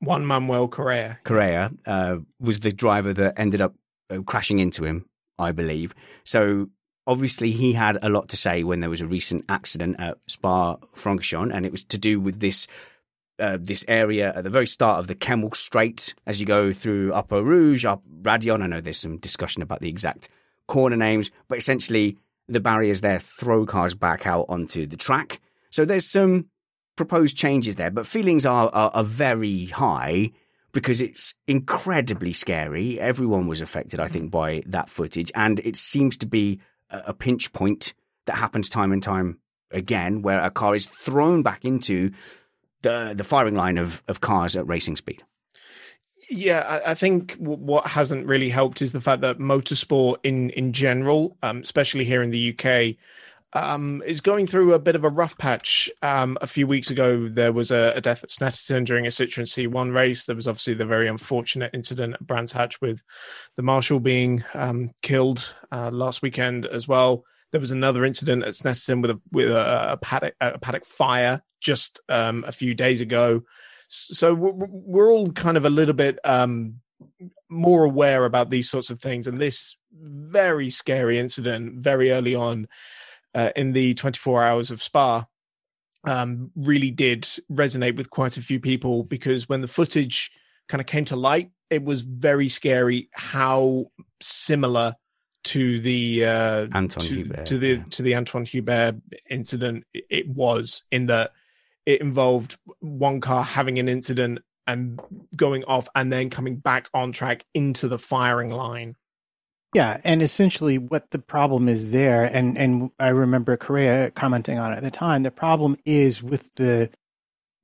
Juan Manuel Correa. Correa uh, was the driver that ended up uh, crashing into him, I believe. So obviously he had a lot to say when there was a recent accident at Spa Francorchamps, and it was to do with this uh, this area at the very start of the Kemmel Straight as you go through Upper Rouge, up Raidillon. I know there's some discussion about the exact corner names, but essentially the barriers there throw cars back out onto the track. So there's some proposed changes there, but feelings are, are, are very high because it's incredibly scary. Everyone was affected, I think, by that footage, and it seems to be a pinch point that happens time and time again, where a car is thrown back into the the firing line of of cars at racing speed. Yeah, I, think what hasn't really helped is the fact that motorsport in in general, um, especially here in the UK, um, is going through a bit of a rough patch. Um, a few weeks ago, there was a, a, death at Snetterton during a Citroen C1 race. There was obviously the very unfortunate incident at Brands Hatch with the marshal being um, killed uh, last weekend as well. There was another incident at Snetterton with a with a, a paddock a paddock fire just um, a few days ago. So we're, all kind of a little bit um, more aware about these sorts of things, and this very scary incident very early on uh, in the 24 hours of Spa um, really did resonate with quite a few people because when the footage kind of came to light, it was very scary how similar to the uh, Anton to, Hubert, to the yeah. to the Antoine Hubert incident it was in that it involved one car having an incident and going off and then coming back on track into the firing line yeah, and essentially what the problem is there, and and I remember Correa commenting on it at the time. The problem is with the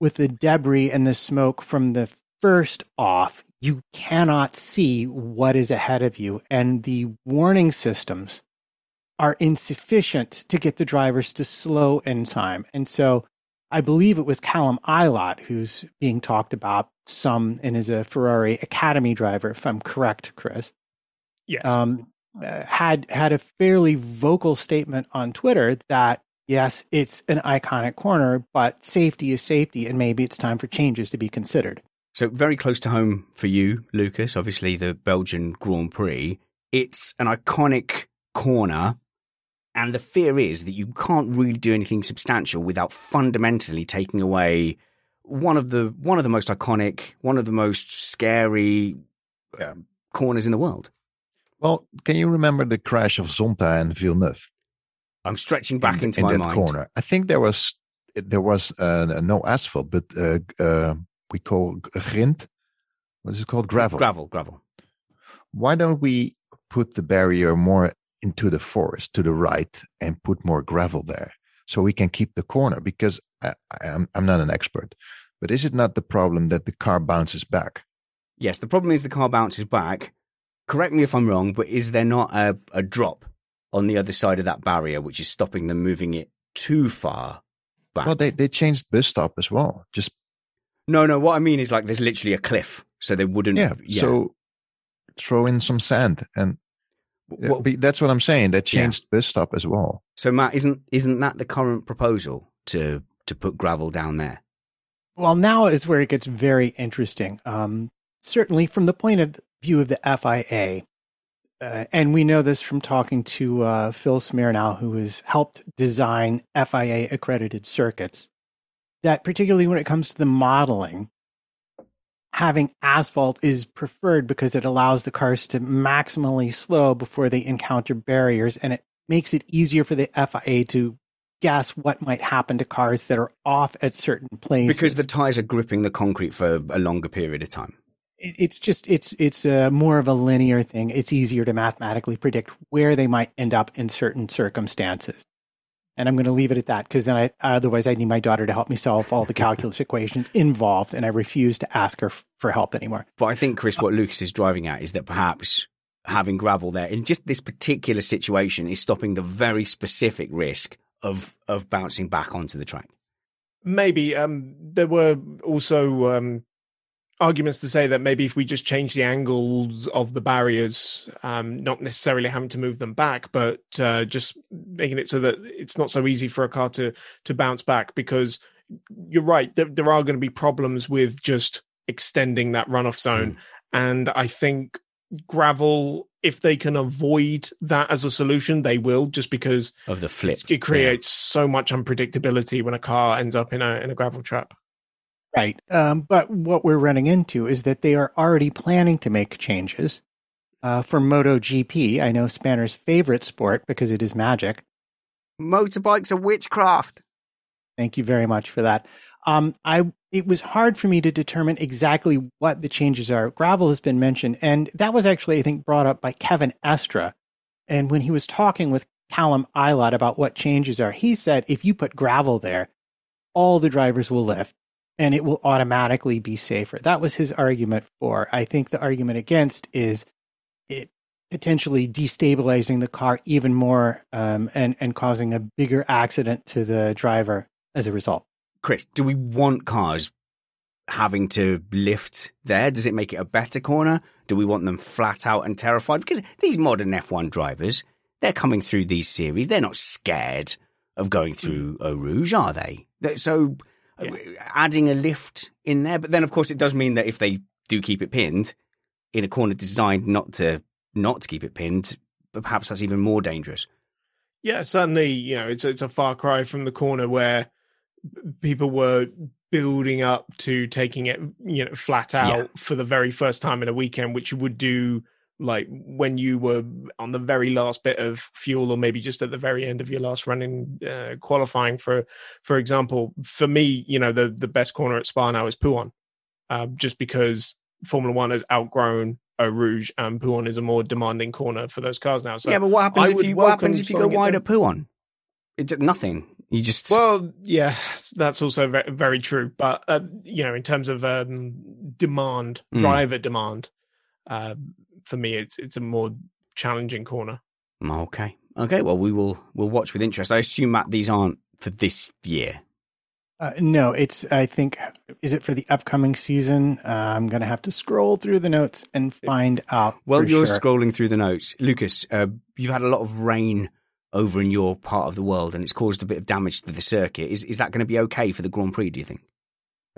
with the debris and the smoke from the first off, you cannot see what is ahead of you, and the warning systems are insufficient to get the drivers to slow in time. And so I believe it was Callum Ilott who's being talked about some and is a Ferrari Academy driver, if I'm correct, Chris yes. um, uh, had had a fairly vocal statement on Twitter that yes, it's an iconic corner, but safety is safety, and maybe it's time for changes to be considered. So very close to home for you, Lucas. Obviously, the Belgian Grand Prix. It's an iconic corner, and the fear is that you can't really do anything substantial without fundamentally taking away one of the one of the most iconic, one of the most scary uh, corners in the world. Well, can you remember the crash of Zonta and Villeneuve? I'm stretching back in, into in my that mind. corner. I think there was there was uh, no asphalt, but uh, uh, we call grind. What is it called? Gravel. Gravel. Gravel. Why don't we put the barrier more into the forest to the right and put more gravel there so we can keep the corner? Because I, I'm I'm not an expert, but is it not the problem that the car bounces back? Yes, the problem is the car bounces back. Correct me if I'm wrong, but is there not a, a drop on the other side of that barrier which is stopping them moving it too far back? Well, they, they changed bus stop as well. Just no, no. What I mean is like there's literally a cliff, so they wouldn't. Yeah. yeah. So throw in some sand, and well, that's what I'm saying. They changed yeah. bus stop as well. So Matt, isn't isn't that the current proposal to to put gravel down there? Well, now is where it gets very interesting. Um, certainly, from the point of view of the FIA, uh, and we know this from talking to uh, Phil Smirnow, who has helped design FIA accredited circuits, that particularly when it comes to the modeling, having asphalt is preferred because it allows the cars to maximally slow before they encounter barriers and it makes it easier for the FIA to guess what might happen to cars that are off at certain places. Because the tires are gripping the concrete for a longer period of time it's just it's it's a more of a linear thing. It's easier to mathematically predict where they might end up in certain circumstances. And I'm going to leave it at that because then I otherwise I need my daughter to help me solve all the calculus [LAUGHS] equations involved, and I refuse to ask her f- for help anymore. But I think Chris, what Lucas is driving at is that perhaps having gravel there in just this particular situation is stopping the very specific risk of of bouncing back onto the track. Maybe um, there were also um, arguments to say that maybe if we just change the angles of the barriers, um, not necessarily having to move them back, but uh, just making it so that it's not so easy for a car to to bounce back. Because you're right, there, there are going to be problems with just extending that runoff zone, mm. and I think gravel if they can avoid that as a solution they will just because of the flip it creates yeah. so much unpredictability when a car ends up in a in a gravel trap Right. Um, but what we're running into is that they are already planning to make changes. Uh, for MotoGP, I know Spanner's favorite sport because it is magic. Motorbikes are witchcraft. Thank you very much for that. Um, I it was hard for me to determine exactly what the changes are. Gravel has been mentioned, and that was actually I think brought up by Kevin Estre. And when he was talking with Callum Ilott about what changes are, he said if you put gravel there, all the drivers will lift and it will automatically be safer. That was his argument for. I think the argument against is it potentially destabilizing the car even more um, and and causing a bigger accident to the driver as a result. Chris, do we want cars having to lift there? Does it make it a better corner? Do we want them flat out and terrified? Because these modern F1 drivers, they're coming through these series. They're not scared of going through Eau Rouge, are they? So yeah. adding a lift in there. But then, of course, it does mean that if they do keep it pinned in a corner designed not to not to keep it pinned, perhaps that's even more dangerous. Yeah, certainly. You know, it's it's a far cry from the corner where people were building up to taking it, you know, flat out yeah. for the very first time in a weekend, which you would do like when you were on the very last bit of fuel or maybe just at the very end of your last running uh, qualifying for for example for me you know the the best corner at spa now is Pouhon um, just because formula one has outgrown Eau Rouge and Pouhon is a more demanding corner for those cars now. So yeah but what happens I if you what happens if you go wide at Pouhon it's nothing. You just well yeah that's also very, very true but uh, you know in terms of um, demand mm. driver demand uh, for me, it's it's a more challenging corner. Okay, okay. Well, we will we'll watch with interest. I assume Matt, these aren't for this year. Uh, no, it's. I think is it for the upcoming season? Uh, I'm going to have to scroll through the notes and find out. Well, you're sure. scrolling through the notes, Lucas. Uh, you've had a lot of rain over in your part of the world, and it's caused a bit of damage to the circuit. Is is that going to be okay for the Grand Prix? Do you think?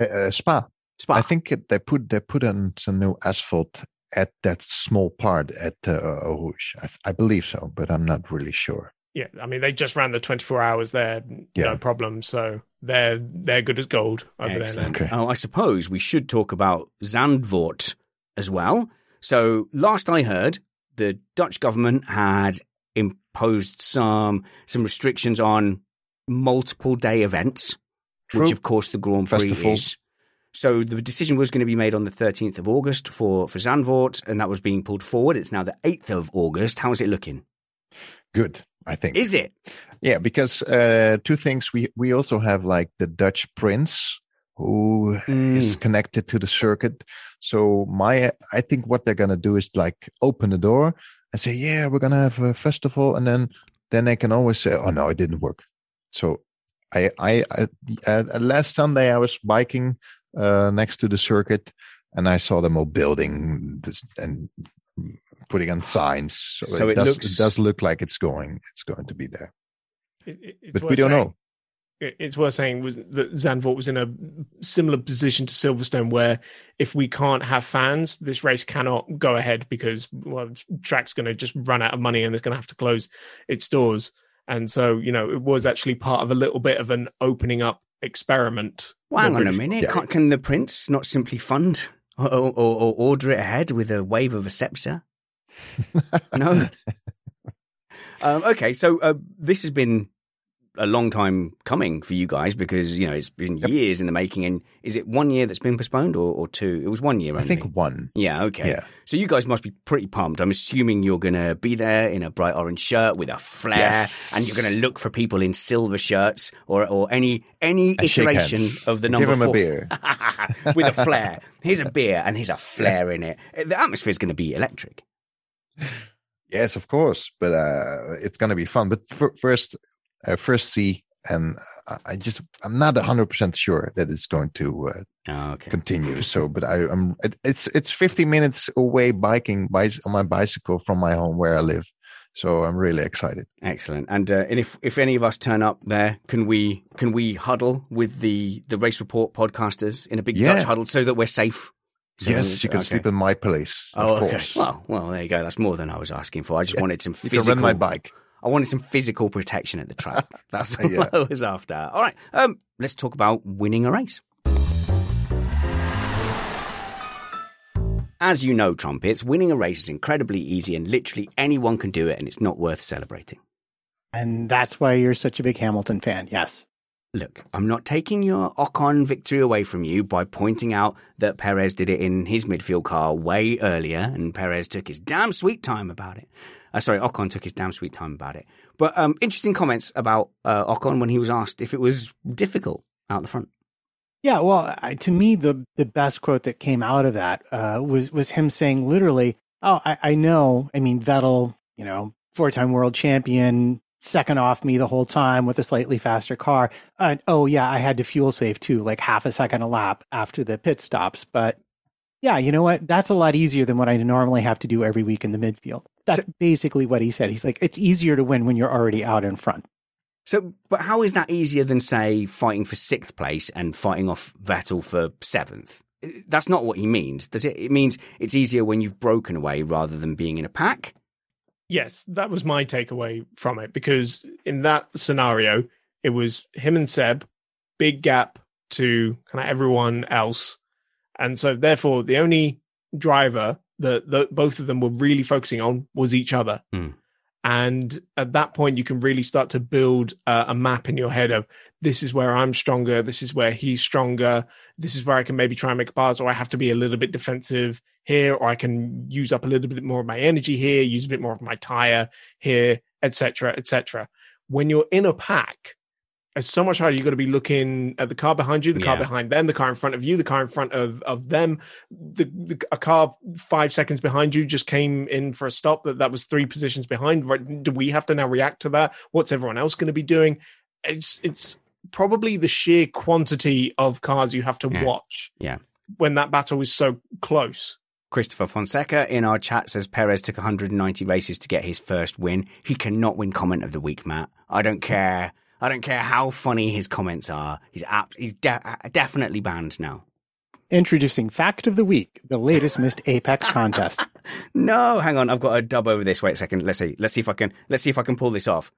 Uh, uh, Spa. Spa. I think they put they put on some new asphalt at that small part at uh, Rouge. I, I, believe so, but I'm not really sure. Yeah, I mean they just ran the 24 hours there, yeah. no problem. So they're they're good as gold over Excellent. there. Okay. Oh, I suppose we should talk about Zandvoort as well. So last I heard, the Dutch government had imposed some some restrictions on multiple day events, True. which of course the Grand Prix Festivals. is. So the decision was going to be made on the 13th of August for, for Zandvoort, and that was being pulled forward. It's now the 8th of August. How is it looking? Good, I think. Is it? Yeah, because uh, two things. We, we also have like the Dutch Prince who mm. is connected to the circuit. So my, I think what they're going to do is like open the door and say, yeah, we're going to have a festival. And then, then they can always say, oh no, it didn't work. So I, I, I uh, last Sunday I was biking uh, next to the circuit, and I saw them all building this, and putting on signs. So, so it, it, does, looks, it does look like it's going it's going to be there, it, but we don't saying, know. It's worth saying was that Zandvoort was in a similar position to Silverstone, where if we can't have fans, this race cannot go ahead because well, track's going to just run out of money and it's going to have to close its doors. And so, you know, it was actually part of a little bit of an opening up experiment. Well, hang on a minute. Yeah. Can, can, the prince not simply fund or, or, or, order it ahead with a wave of a scepter? [LAUGHS] no. [LAUGHS] um, okay, so uh, this has been a long time coming for you guys because you know it's been years in the making. And is it one year that's been postponed or, or two? It was one year. Only. I think one. Yeah. Okay. Yeah. So you guys must be pretty pumped. I'm assuming you're going to be there in a bright orange shirt with a flare, yes. and you're going to look for people in silver shirts or or any any iteration of the number. Give four. a beer [LAUGHS] with a flare. Here's a beer and here's a flare in it. The atmosphere is going to be electric. Yes, of course, but uh, it's going to be fun. But first, uh, first see, and I just I'm not hundred percent sure that it's going to uh, oh, okay. continue. So, but I, am it's it's 50 minutes away biking by, on my bicycle from my home where I live. So I'm really excited. Excellent. And, uh, and if if any of us turn up there, can we can we huddle with the the race report podcasters in a big yeah. Dutch huddle so that we're safe? So, yes, you can okay. sleep in my place. Oh, okay. Course. Well, well, there you go. That's more than I was asking for. I just yeah. wanted some physical. You can run my bike. I wanted some physical protection at the track. [LAUGHS] That's all yeah. I was after. All right, um, let's talk about winning a race. As you know, Trumpets, winning a race is incredibly easy and literally anyone can do it and it's not worth celebrating. And that's why you're such a big Hamilton fan, yes. Look, I'm not taking your Ocon victory away from you by pointing out that Perez did it in his midfield car way earlier and Perez took his damn sweet time about it. Uh, sorry, Ocon took his damn sweet time about it. But um, interesting comments about uh, Ocon when he was asked if it was difficult out the front. Yeah, well, I, to me, the the best quote that came out of that uh, was was him saying literally, "Oh, I, I know. I mean, Vettel, you know, four time world champion, second off me the whole time with a slightly faster car. And oh yeah, I had to fuel save too, like half a second a lap after the pit stops. But yeah, you know what? That's a lot easier than what I normally have to do every week in the midfield. That's so, basically what he said. He's like, it's easier to win when you're already out in front. So, but how is that easier than, say, fighting for sixth place and fighting off Vettel for seventh? That's not what he means, does it? It means it's easier when you've broken away rather than being in a pack. Yes, that was my takeaway from it because in that scenario, it was him and Seb, big gap to kind of everyone else. And so, therefore, the only driver that, that both of them were really focusing on was each other. Mm. And at that point, you can really start to build uh, a map in your head of this is where I'm stronger, this is where he's stronger, this is where I can maybe try and make a pass, or I have to be a little bit defensive here, or I can use up a little bit more of my energy here, use a bit more of my tire here, etc., etc. When you're in a pack, it's so much harder. You've got to be looking at the car behind you, the yeah. car behind them, the car in front of you, the car in front of, of them. The, the, a car five seconds behind you just came in for a stop. That that was three positions behind. Right? Do we have to now react to that? What's everyone else going to be doing? It's it's probably the sheer quantity of cars you have to yeah. watch. Yeah. When that battle is so close. Christopher Fonseca in our chat says Perez took 190 races to get his first win. He cannot win comment of the week, Matt. I don't care. I don't care how funny his comments are. He's apt, he's de- definitely banned now. Introducing Fact of the Week, the latest missed Apex [LAUGHS] contest. no, hang on, I've got a dub over this. Wait a second. Let's see. Let's see if I can. Let's see if I can pull this off.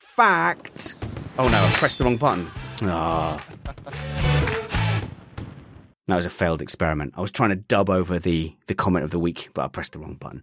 Fact. Oh no, I pressed the wrong button. Ah. Oh. That was a failed experiment. I was trying to dub over the the comment of the week, but I pressed the wrong button.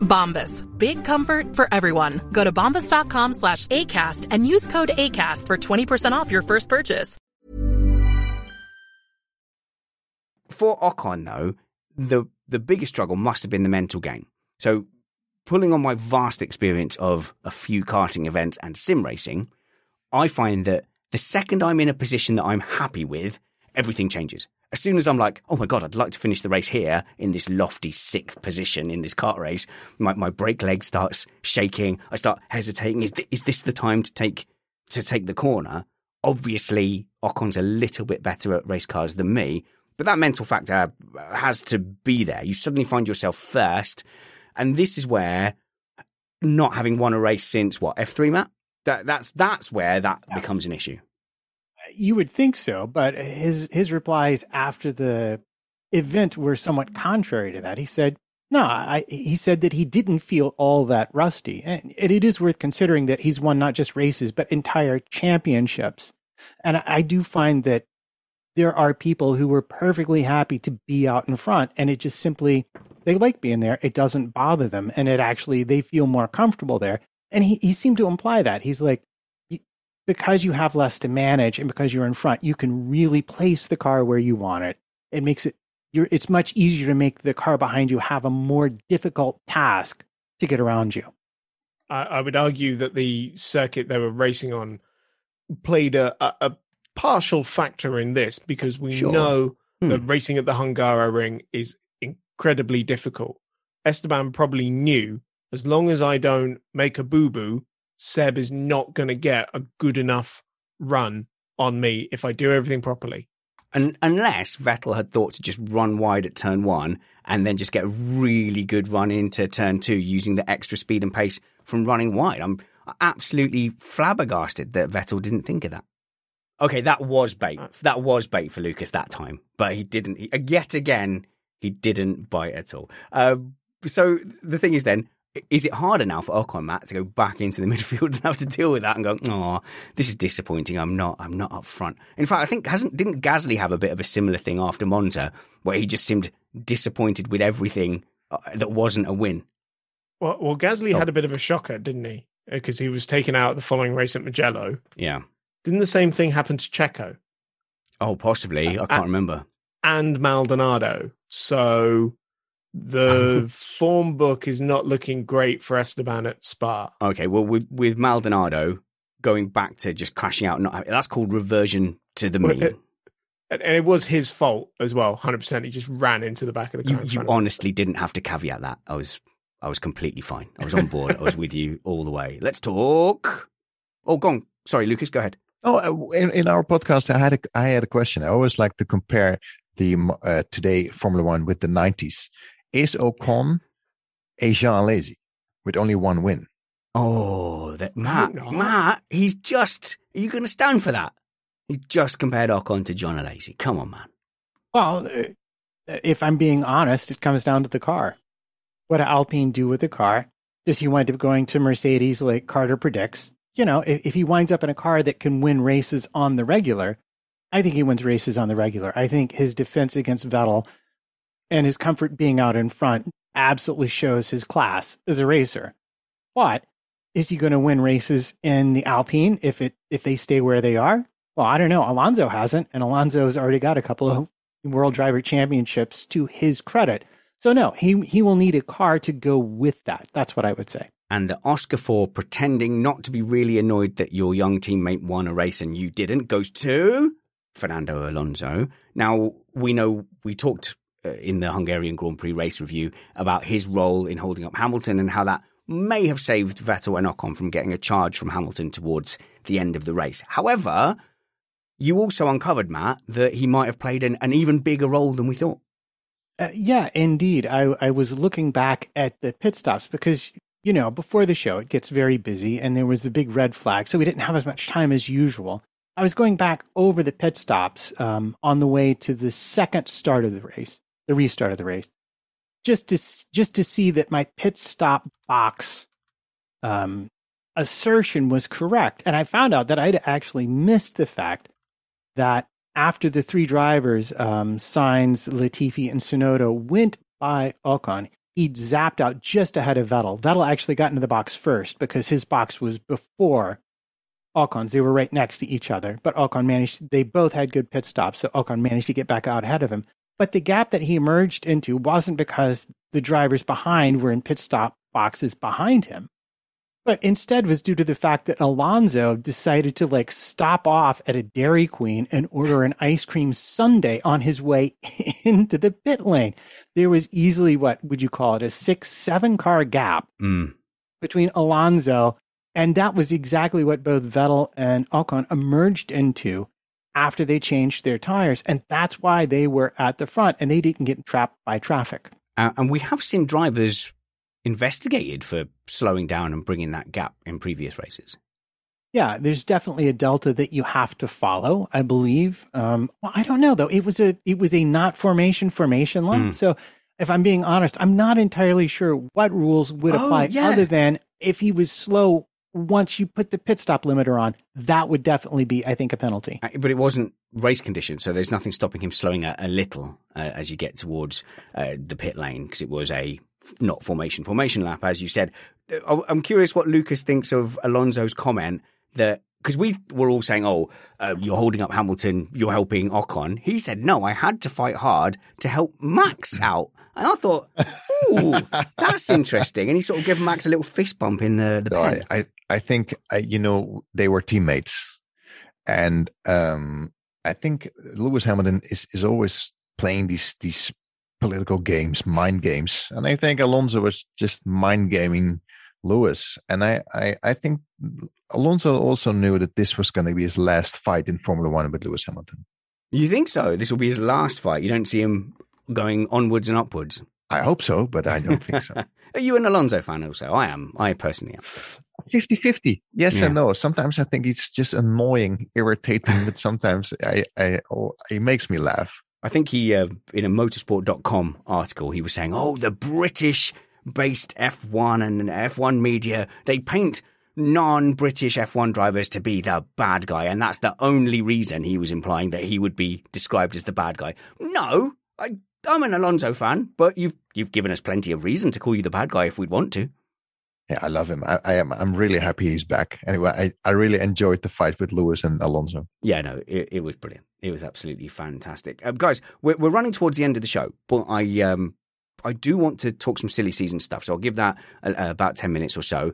Bombas. Big comfort for everyone. Go to bombas.com slash ACAST and use code ACAST for 20% off your first purchase. For Ocon, though, the, the biggest struggle must have been the mental game. So, pulling on my vast experience of a few karting events and sim racing, I find that the second I'm in a position that I'm happy with, everything changes as soon as I'm like, oh my God, I'd like to finish the race here in this lofty sixth position in this kart race, my, my brake leg starts shaking. I start hesitating. Is, th- is this the time to take, to take the corner? Obviously, Ocon's a little bit better at race cars than me, but that mental factor has to be there. You suddenly find yourself first. And this is where not having won a race since what, F3 Matt? That, that's, that's where that yeah. becomes an issue you would think so, but his his replies after the event were somewhat contrary to that. He said, "No, I, he said that he didn't feel all that rusty, and it is worth considering that he's won not just races but entire championships. And I do find that there are people who were perfectly happy to be out in front, and it just simply they like being there. It doesn't bother them, and it actually they feel more comfortable there. And he he seemed to imply that he's like." Because you have less to manage and because you're in front, you can really place the car where you want it. It makes it you're, it's much easier to make the car behind you have a more difficult task to get around you. I, I would argue that the circuit they were racing on played a, a, a partial factor in this because we sure. know hmm. that racing at the Hungaroring is incredibly difficult. Esteban probably knew as long as I don't make a boo boo, Seb is not going to get a good enough run on me if I do everything properly. And unless Vettel had thought to just run wide at turn one and then just get a really good run into turn two using the extra speed and pace from running wide. I'm absolutely flabbergasted that Vettel didn't think of that. Okay, that was bait. That was bait for Lucas that time, but he didn't. He, yet again, he didn't bite at all. Uh, so the thing is, then is it harder now for Ocon Matt to go back into the [LAUGHS] midfield and have to deal with that and go, oh, this is disappointing. I'm not, I'm not up front. In fact, I think hasn't didn't Gasly have a bit of a similar thing after Monza where he just seemed disappointed with everything uh, that wasn't a win. Well, well, Gasly oh. had a bit of a shocker, didn't he? Because he was taken out the following race at Mugello. Yeah. Didn't the same thing happen to Checo? Oh, possibly. I can't remember. And Maldonado. So the [LAUGHS] form book is not looking great for Esteban at Spa. Okay, well, with with Maldonado going back to just crashing out, not that's called reversion to the mean. and, and, it was his fault as well. Hundred percent. He just ran into the back of the car. You, you honestly didn't have to caveat that. I was, I was completely fine. I was on board. I was with you all the way. Let's talk. Oh, go on. Sorry, Lucas. Go ahead. Oh, uh, in, in our podcast, I had a, I had a question. I always like to compare the uh, today Formula One with the '90s. Is Ocon a Jean Alesi with only one win? Oh, that Matt, Matt, he's just. Are you going to stand for that? He just compared Ocon to John Alesi. Come on, man. Well, uh, if I'm being honest, it comes down to the car. What did Alpine do with the car? Does he wind up going to Mercedes like Carter predicts? You know, if, if he winds up in a car that can win races on the regular, I think he wins races on the regular. I think his defense against Vettel and his comfort being out in front absolutely shows his class as a racer. But is he going to win races in the Alpine if it if they stay where they are? Well, I don't know. Alonso hasn't, and Alonso's already got a couple of World Driver Championships to his credit. So no, he he will need a car to go with that. That's what I would say. And the Oscar for pretending not to be really annoyed that your young teammate won a race and you didn't goes to Fernando Alonso. Now we know we talked in the Hungarian Grand Prix race review about his role in holding up Hamilton and how that may have saved Vettel and Ocon from getting a charge from Hamilton towards the end of the race. However, you also uncovered, Matt, that he might have played an, an even bigger role than we thought. Uh, yeah, indeed. I, I was looking back at the pit stops because, you know, before the show, it gets very busy and there was the big red flag. So we didn't have as much time as usual. I was going back over the pit stops um, on the way to the second start of the race, the restart of the race, just to just to see that my pit stop box um, assertion was correct, and I found out that I'd actually missed the fact that after the three drivers, um, Sainz, Latifi, and Tsunoda went by Ocon, he zapped out just ahead of Vettel. Vettel actually got into the box first because his box was before Ocon's. They were right next to each other, but Ocon managed, they both had good pit stops, so Ocon managed to get back out ahead of him. But the gap that he emerged into wasn't because the drivers behind were in pit stop boxes behind him but instead was due to the fact that Alonso decided to like stop off at a Dairy Queen and order an ice cream sundae on his way [LAUGHS] into the pit lane. There was easily what would you call it a six, seven car gap mm. between Alonso. And that was exactly what both Vettel and Ocon emerged into after they changed their tires. And that's why they were at the front and they didn't get trapped by traffic. Uh, and we have seen drivers investigated for slowing down and bringing that gap in previous races. Yeah, there's definitely a delta that you have to follow. I believe. Um, well, I don't know though. It was a it was a not formation formation line. Mm. So if I'm being honest, I'm not entirely sure what rules would oh, apply yeah. other than if he was slow once you put the pit stop limiter on, that would definitely be, I think, a penalty. Uh, but it wasn't race conditions, so there's nothing stopping him slowing a, a little uh, as you get towards uh, the pit lane because it was a not formation formation lap, as you said. I'm curious what Lucas thinks of Alonso's comment that because we were all saying, "Oh, uh, you're holding up Hamilton, you're helping Ocon." He said, "No, I had to fight hard to help Max out." And I thought, "Ooh, [LAUGHS] that's interesting." And he sort of gave Max a little fist bump in the the no, I, I, I think uh, you know they were teammates, and um, I think Lewis Hamilton is is always playing these these political games, mind games. And I think Alonso was just mind gaming Lewis. And I, I, I think Alonso also knew that this was going to be his last fight in Formula One with Lewis Hamilton. You think so? This will be his last fight. You don't see him going onwards and upwards. I hope so, but I don't think so. [LAUGHS] Are you an Alonso fan also? I am. I personally am. 50 50. Yes yeah. and no. Sometimes I think it's just annoying, irritating, but [LAUGHS] sometimes I, I, oh, it makes me laugh. I think he, uh, in a motorsport.com article, he was saying, oh, the British based F1 and F1 media, they paint non British F1 drivers to be the bad guy. And that's the only reason he was implying that he would be described as the bad guy. No, I, I'm an Alonso fan, but you've, you've given us plenty of reason to call you the bad guy if we'd want to. Yeah, I love him. I, I, am. I'm really happy he's back. Anyway, I, I really enjoyed the fight with Lewis and Alonso. Yeah, no, it, it was brilliant. It was absolutely fantastic, uh, guys. We're, we're running towards the end of the show, but I um I do want to talk some silly season stuff. So I'll give that uh, about ten minutes or so.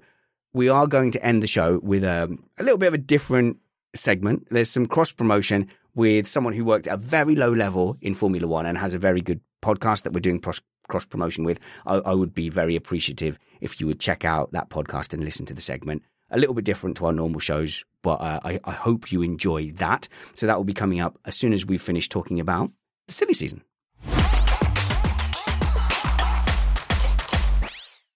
We are going to end the show with um, a little bit of a different segment. There's some cross promotion. with someone who worked at a very low level in Formula One and has a very good podcast that we're doing cross promotion with. I, I would be very appreciative if you would check out that podcast and listen to the segment a little bit different to our normal shows, but uh, I, I, hope you enjoy that. So that will be coming up as soon as we've finished talking about the silly season.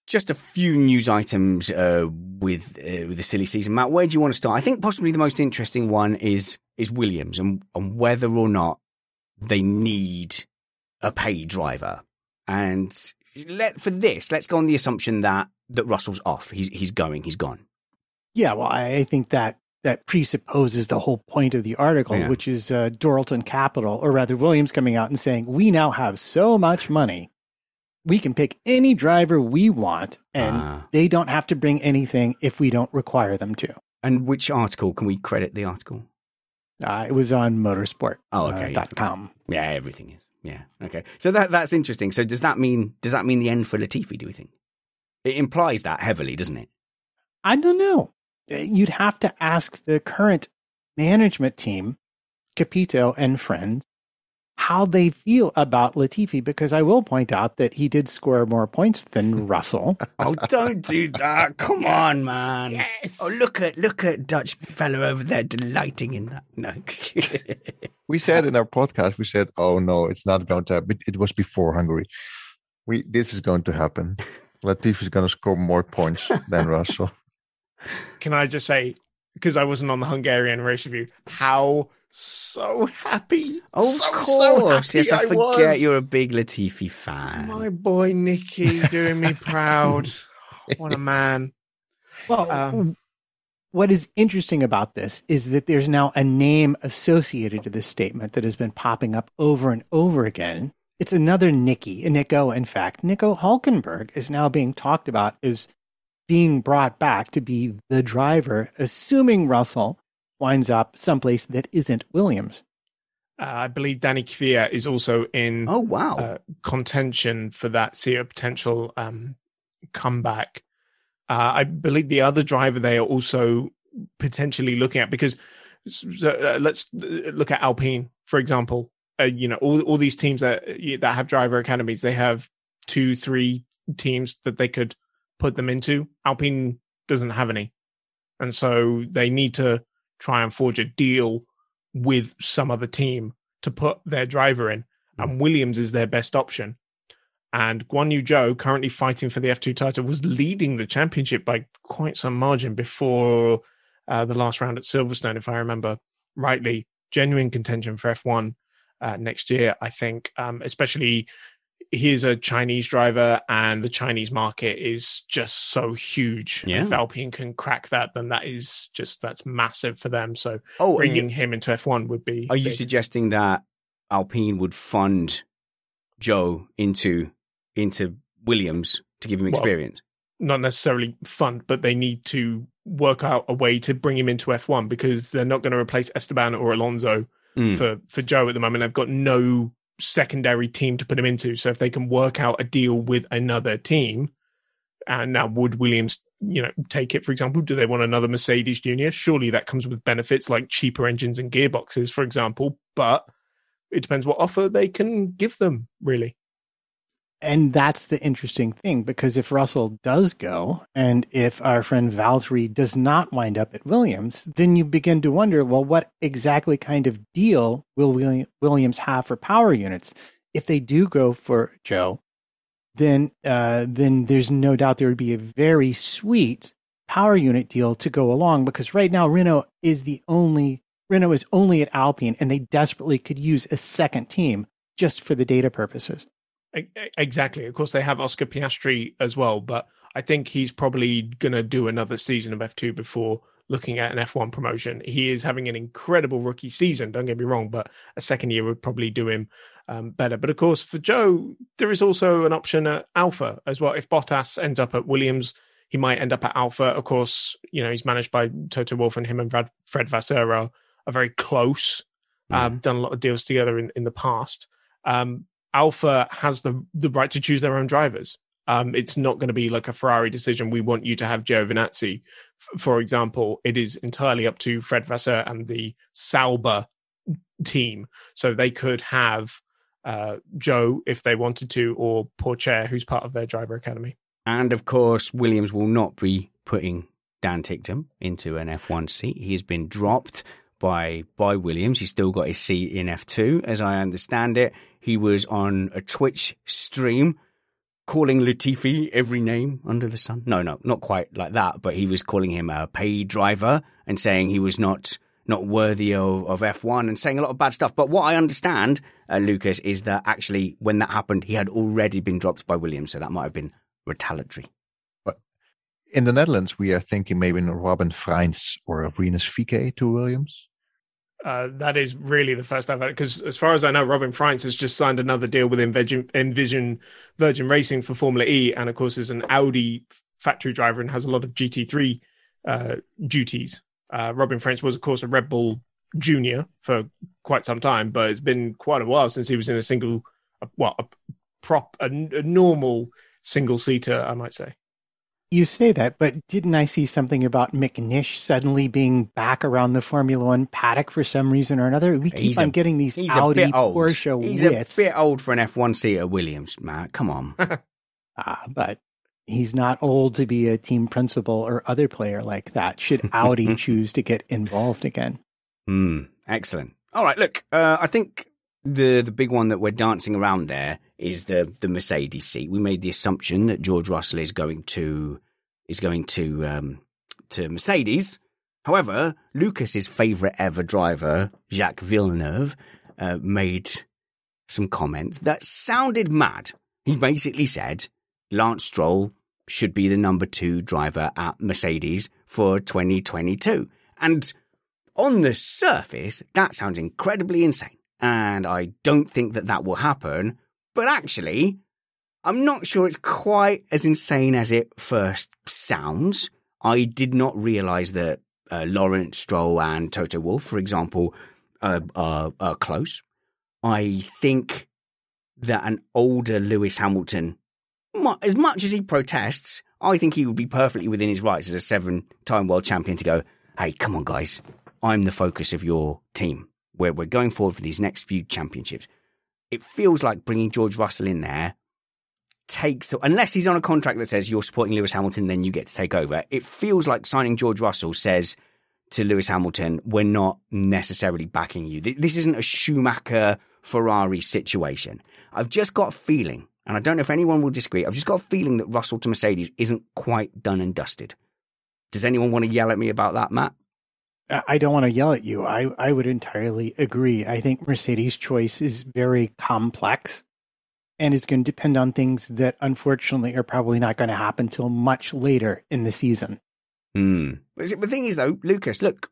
Just a few news items uh, with uh, with the silly season. Matt, where do you want to start? I think possibly the most interesting one is is Williams and, and whether or not they need a pay driver. And let for this, let's go on the assumption that that Russell's off. He's he's going. He's gone. Yeah, well, I think that that presupposes the whole point of the article, yeah. which is uh, Dorilton Capital, or rather Williams coming out and saying, "We now have so much money we can pick any driver we want and ah. they don't have to bring anything if we don't require them to. And which article can we credit the article? Uh, it was on motorsport. Oh, okay. Uh, dot com. Yeah, everything is. Yeah. Okay. So that that's interesting. So does that mean does that mean the end for Latifi, do we think? It implies that heavily, doesn't it? I don't know. Uh, you'd have to ask the current management team, Capito and friends, how they feel about Latifi because I will point out that he did score more points than [LAUGHS] Russell. oh, don't do that! Come yes, on, man! Yes. Oh, look at look at Dutch fella over there delighting in that. No. we said in our podcast, we said, "Oh no, it's not going to happen." It was before Hungary. We this is going to happen. [LAUGHS] Latifi is going to score more points than [LAUGHS] Russell. Can I just say, because I wasn't on the Hungarian race review, how so happy. Of so, course. So yes, I, I forget was. you're a big Latifi fan. My boy Nicky doing me proud. [LAUGHS] what a man. Well, um, what is interesting about this is that there's now a name associated to this statement that has been popping up over and over again. It's another Nicky, a Nico, in fact. Nico Hulkenberg is now being talked about as being brought back to be the driver, assuming Russell winds up someplace that isn't Williams. Uh, I believe Danny Kvyat is also in. Oh wow! Uh, contention for that see a potential um, comeback. Uh, I believe the other driver they are also potentially looking at because uh, let's uh, look at Alpine for example. Uh, you know all all these teams that that have driver academies they have two three teams that they could put them into. Alpine doesn't have any, and so they need to try and forge a deal with some other team to put their driver in. Mm. And Williams is their best option. And Guan Yu Zhou, currently fighting for the F2 title, was leading the championship by quite some margin before uh, the last round at Silverstone, if I remember rightly. Genuine contention for F1 uh, next year, I think, um, especially he's a Chinese driver, and the Chinese market is just so huge. Yeah. If Alpine can crack that, then that is just that's massive for them. So, oh, bringing you, him into F one would be. Are big. you suggesting that Alpine would fund Zhou into into Williams to give him experience? Well, not necessarily fund, but they need to work out a way to bring him into F one because they're not going to replace Esteban or Alonso. Mm. For for Zhou at the moment, they've got no secondary team to put him into. So if they can work out a deal with another team, and now would Williams, you know, take it? For example, do they want another Mercedes Junior? Surely that comes with benefits like cheaper engines and gearboxes, for example. But it depends what offer they can give them, really. And that's the interesting thing because if Russell does go and if our friend Valtteri does not wind up at Williams, then you begin to wonder, well, what exactly kind of deal will Williams have for power units? If they do go for Zhou, then uh, then there's no doubt there would be a very sweet power unit deal to go along because right now Renault is the only Renault is only at Alpine and they desperately could use a second team just for the data purposes. Exactly. Of course, they have Oscar Piastri as well, but I think he's probably going to do another season of F2 before looking at an F1 promotion. He is having an incredible rookie season, don't get me wrong, but a second year would probably do him um, better. But of course, for Zhou, there is also an option at Alfa as well. If Bottas ends up at Williams, he might end up at Alfa. Of course, you know, he's managed by Toto Wolff and him and Fred, Fred Vasseur are, are very close, um, done a lot of deals together in, in the past. Um, Alfa has the the right to choose their own drivers. Um, it's not going to be like a Ferrari decision. We want you to have Giovinazzi, F- for example. It is entirely up to Fred Vasseur and the Sauber team. So they could have uh, Zhou if they wanted to, or Pourchaire, who's part of their driver academy. And of course, Williams will not be putting Dan Ticktum into an F1 seat. He has been dropped by by Williams. He's still got his seat in F2, as I understand it. He was on a Twitch stream calling Latifi every name under the sun. No, no, not quite like that, but he was calling him a paid driver and saying he was not not worthy of, of F1 and saying a lot of bad stuff. But what I understand, uh, Lucas, is that actually when that happened, he had already been dropped by Williams, so that might have been retaliatory. In the Netherlands, we are thinking maybe in Robin Frijns or Rinus VeeKay to Williams. Uh, that is really the first I've had because, as far as I know, Robin Frijns has just signed another deal with Envision, Envision Virgin Racing for Formula E, and of course is an Audi factory driver and has a lot of GT3 uh, duties. Uh, Robin Frijns was, of course, a Red Bull junior for quite some time, but it's been quite a while since he was in a single, well, a prop, a, a normal single seater, I might say. You say that, but didn't I see something about McNish suddenly being back around the Formula One paddock for some reason or another? We keep he's on a, getting these Audi Porsche He's whiffs. a bit old for an F1 seater, Williams, Matt. Come on. [LAUGHS] ah, but he's not old to be a team principal or other player like that. Should Audi [LAUGHS] choose to get involved again? Hmm. Excellent. All right. Look, uh, I think the the big one that we're dancing around there is the the Mercedes seat. We made the assumption that George Russell is going to is going to um, to Mercedes. However, Lucas's favourite ever driver, Jacques Villeneuve, uh, made some comments that sounded mad. He basically said Lance Stroll should be the number two driver at Mercedes for 2022. And on the surface, that sounds incredibly insane. And I don't think that that will happen but actually, I'm not sure it's quite as insane as it first sounds. I did not realize that uh, Lawrence Stroll and Toto Wolff, for example, uh, are, are close. I think that an older Lewis Hamilton, as much as he protests, I think he would be perfectly within his rights as a seven time world champion to go, hey, come on, guys, I'm the focus of your team. Where we're going forward for these next few championships it feels like bringing George Russell in there takes, unless he's on a contract that says you're supporting Lewis Hamilton, then you get to take over. It feels like signing George Russell says to Lewis Hamilton, we're not necessarily backing you. This isn't a Schumacher Ferrari situation. I've just got a feeling, and I don't know if anyone will disagree, I've just got a feeling that Russell to Mercedes isn't quite done and dusted. Does anyone want to yell at me about that, Matt? I don't want to yell at you. I, I would entirely agree. I think Mercedes' choice is very complex and is going to depend on things that unfortunately are probably not going to happen till much later in the season. Hmm. The thing is, though, Lucas, look,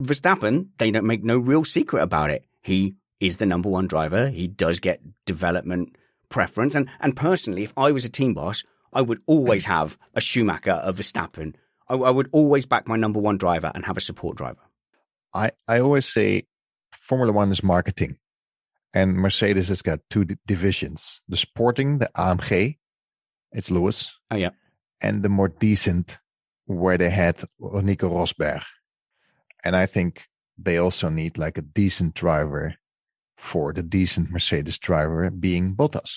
Verstappen, they don't make no real secret about it. He is the number one driver. He does get development preference. And, and personally, if I was a team boss, I would always have a Schumacher, a Verstappen, I, I would always back my number one driver and have a support driver. I, I always say Formula One is marketing. And Mercedes has got two d- divisions the sporting, the AMG, it's Lewis. Oh, yeah. And the more decent, where they had Nico Rosberg. And I think they also need like a decent driver for the decent Mercedes driver being Bottas.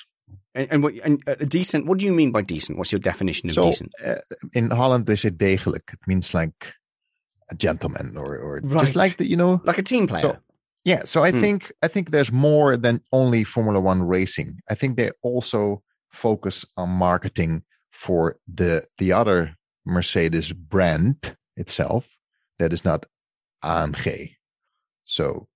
And, and, what, and a decent, what do you mean by decent? What's your definition of so, decent? Uh, in Holland, they say degelijk. It means like a gentleman or, or right. just like the, you know, like a team player. So, yeah. So I hmm. think, I think there's more than only Formula One racing. I think they also focus on marketing for the, the other Mercedes brand itself that is not AMG. So,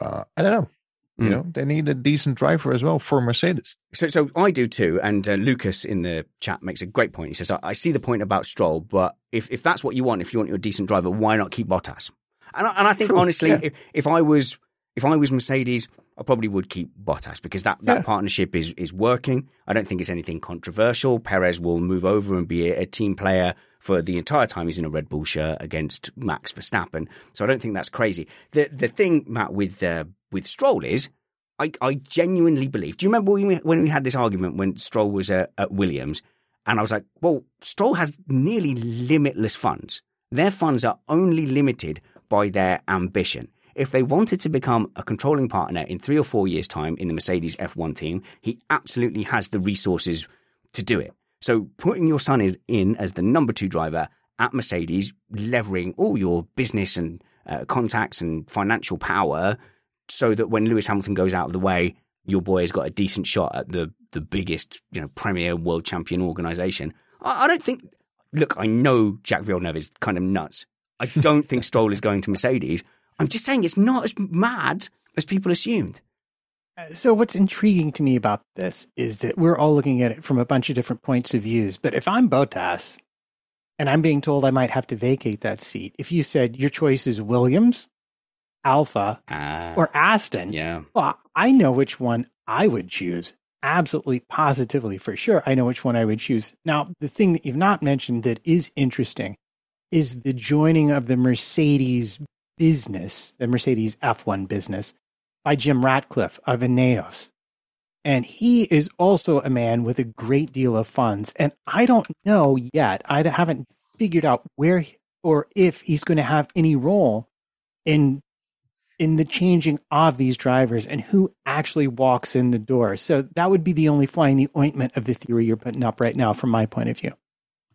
uh, I don't know. You mm. know, they need a decent driver as well for Mercedes. So, so I do too. And uh, Lucas in the chat makes a great point. He says, I, I, see the point about Stroll, but if, if that's what you want, if you want your decent driver, why not keep Bottas? And I, and I think sure, honestly, yeah. if, if I was if I was Mercedes, I probably would keep Bottas because that, that yeah. partnership is is working. I don't think it's anything controversial. Perez will move over and be a, a, team player for the entire time he's in a Red Bull shirt against Max Verstappen. So I don't think that's crazy. The the thing, Matt, with uh, with Stroll is I, I genuinely believe. Do you remember when we, when we had this argument when Stroll was at, at Williams? And I was like, well, Stroll has nearly limitless funds. Their funds are only limited by their ambition. if they wanted to become a controlling partner in three or four years' time in the Mercedes F1 team, he absolutely has the resources to do it. So putting your son in as the number two driver at Mercedes, levering all your business and uh, contacts and financial power so that when Lewis Hamilton goes out of the way, your boy has got a decent shot at the the biggest, you know, premier world champion organization. I, I don't think. Look, I know Jacques Villeneuve is kind of nuts. I don't think Stroll is going to Mercedes. I'm just saying it's not as mad as people assumed. Uh, so what's intriguing to me about this is that we're all looking at it from a bunch of different points of views. But if I'm Bottas and I'm being told I might have to vacate that seat, if you said your choice is Williams, Alfa, uh, or Aston, yeah, well, I know which one I would choose. Absolutely, positively, for sure. I know which one I would choose. Now, the thing that you've not mentioned that is interesting is the joining of the Mercedes business, the Mercedes F1 business, by Jim Ratcliffe of Ineos. And he is also a man with a great deal of funds. And I don't know yet, I haven't figured out where or if he's going to have any role in in the changing of these drivers and who actually walks in the door. So that would be the only fly in the ointment of the theory you're putting up right now, from my point of view.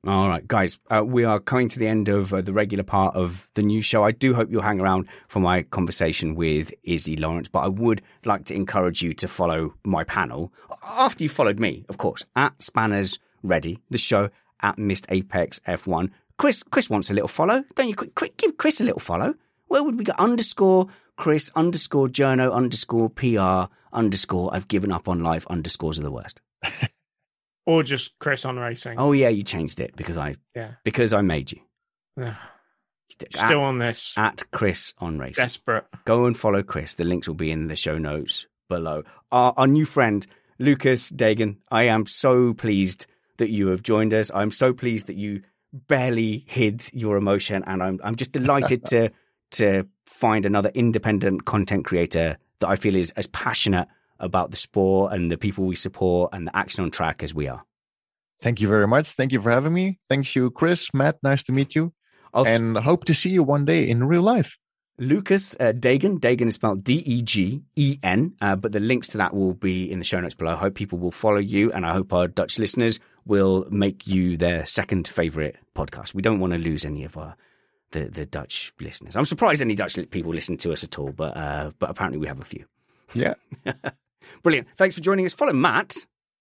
All right, guys, uh, we are coming to the end of uh, the regular part of the new show. I do hope you'll hang around for my conversation with Izzy Lawrence, but I would like to encourage you to follow my panel after you followed me, of course, at Spanners Ready, the show at Missed Apex F1. Chris, Chris wants a little follow, don't you? Give Chris a little follow. Where would we go? Underscore Chris underscore journo underscore PR underscore I've given up on life underscores are the worst. [LAUGHS] or just Chris on racing. Oh yeah, you changed it because I yeah because I made you. Still at, on this at Chris on racing. Desperate. Go and follow Chris. The links will be in the show notes below. Our, our new friend Lucas Degen. I am so pleased that you have joined us. I'm so pleased that you barely hid your emotion, and I'm I'm just delighted to [LAUGHS] to find another independent content creator that I feel is as passionate about the sport and the people we support and the action on track as we are. Thank you very much. Thank you for having me. Thank you, Chris, Matt. Nice to meet you. I'll and s- hope to see you one day in real life. Lucas uh, Degen. Degen is spelled D E G E N, uh, but the links to that will be in the show notes below. I hope people will follow you, and I hope our Dutch listeners will make you their second favorite podcast. We don't want to lose any of our the, the Dutch listeners. I'm surprised any Dutch people listen to us at all, but uh, but apparently we have a few. Yeah. [LAUGHS] Brilliant. Thanks for joining us. Follow Matt.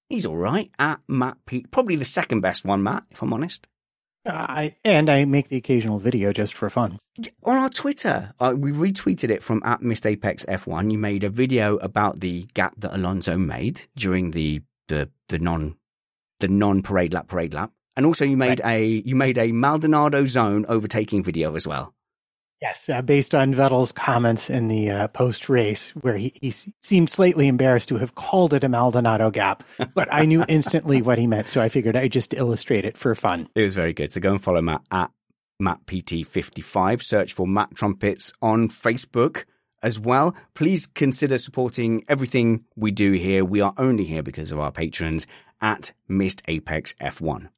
He's all right at Matt Pete. Probably the second best one, Matt, if I'm honest. Uh, I and I make the occasional video just for fun. On our Twitter, uh, we retweeted it from at Missed Apex F1. You made a video about the gap that Alonso made during the the the non the non parade lap parade lap. And also, you made right. a you made a Maldonado zone overtaking video as well. Yes, uh, based on Vettel's comments in the uh, post race, where he, he seemed slightly embarrassed to have called it a Maldonado gap, [LAUGHS] but I knew instantly what he meant, so I figured I'd just illustrate it for fun. It was very good. So go and follow Matt at MattPT55. Search for Matt Trumpets on Facebook as well. Please consider supporting everything we do here. We are only here because of our patrons at Missed Apex F1.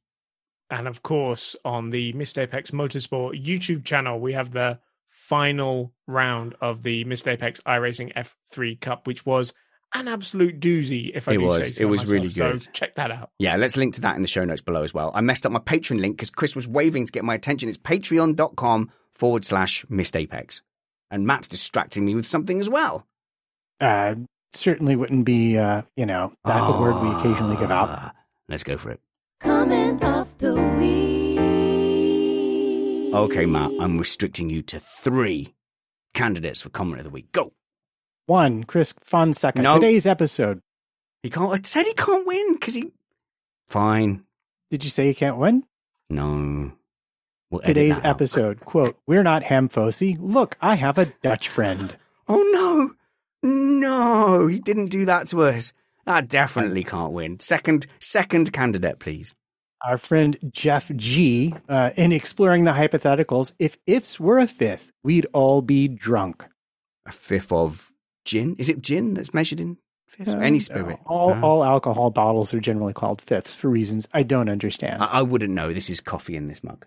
And of course, on the Missed Apex Motorsport YouTube channel, we have the final round of the Missed Apex iRacing F3 Cup, which was an absolute doozy. If I it do was, say so it was myself. really good. So check that out. Yeah, let's link to that in the show notes below as well. I messed up my Patreon link because Chris was waving to get my attention. It's patreon.com forward slash Missed Apex, and Matt's distracting me with something as well. Uh, certainly wouldn't be, uh, you know, that oh, word we occasionally give out. Ah, let's go for it. Comment of the week. Okay, Matt, I'm restricting you to three candidates for comment of the week. Go. One, Chris Fonseca. No. Today's episode. He can't. I said he can't win because he. Fine. Did you say he can't win? No. We'll Today's episode, quote, We're not Hamfosi. Look, I have a Dutch friend. [LAUGHS] Oh, no. No, he didn't do that to us. That definitely can't win. Second, second candidate, please. Our friend Jeff G. Uh, in exploring the hypotheticals, if ifs were a fifth, we'd all be drunk. A fifth of gin? Is it gin that's measured in fifths? Uh, Any spirit? all, uh. all alcohol bottles are generally called fifths for reasons I don't understand. I, I wouldn't know. This is coffee in this mug.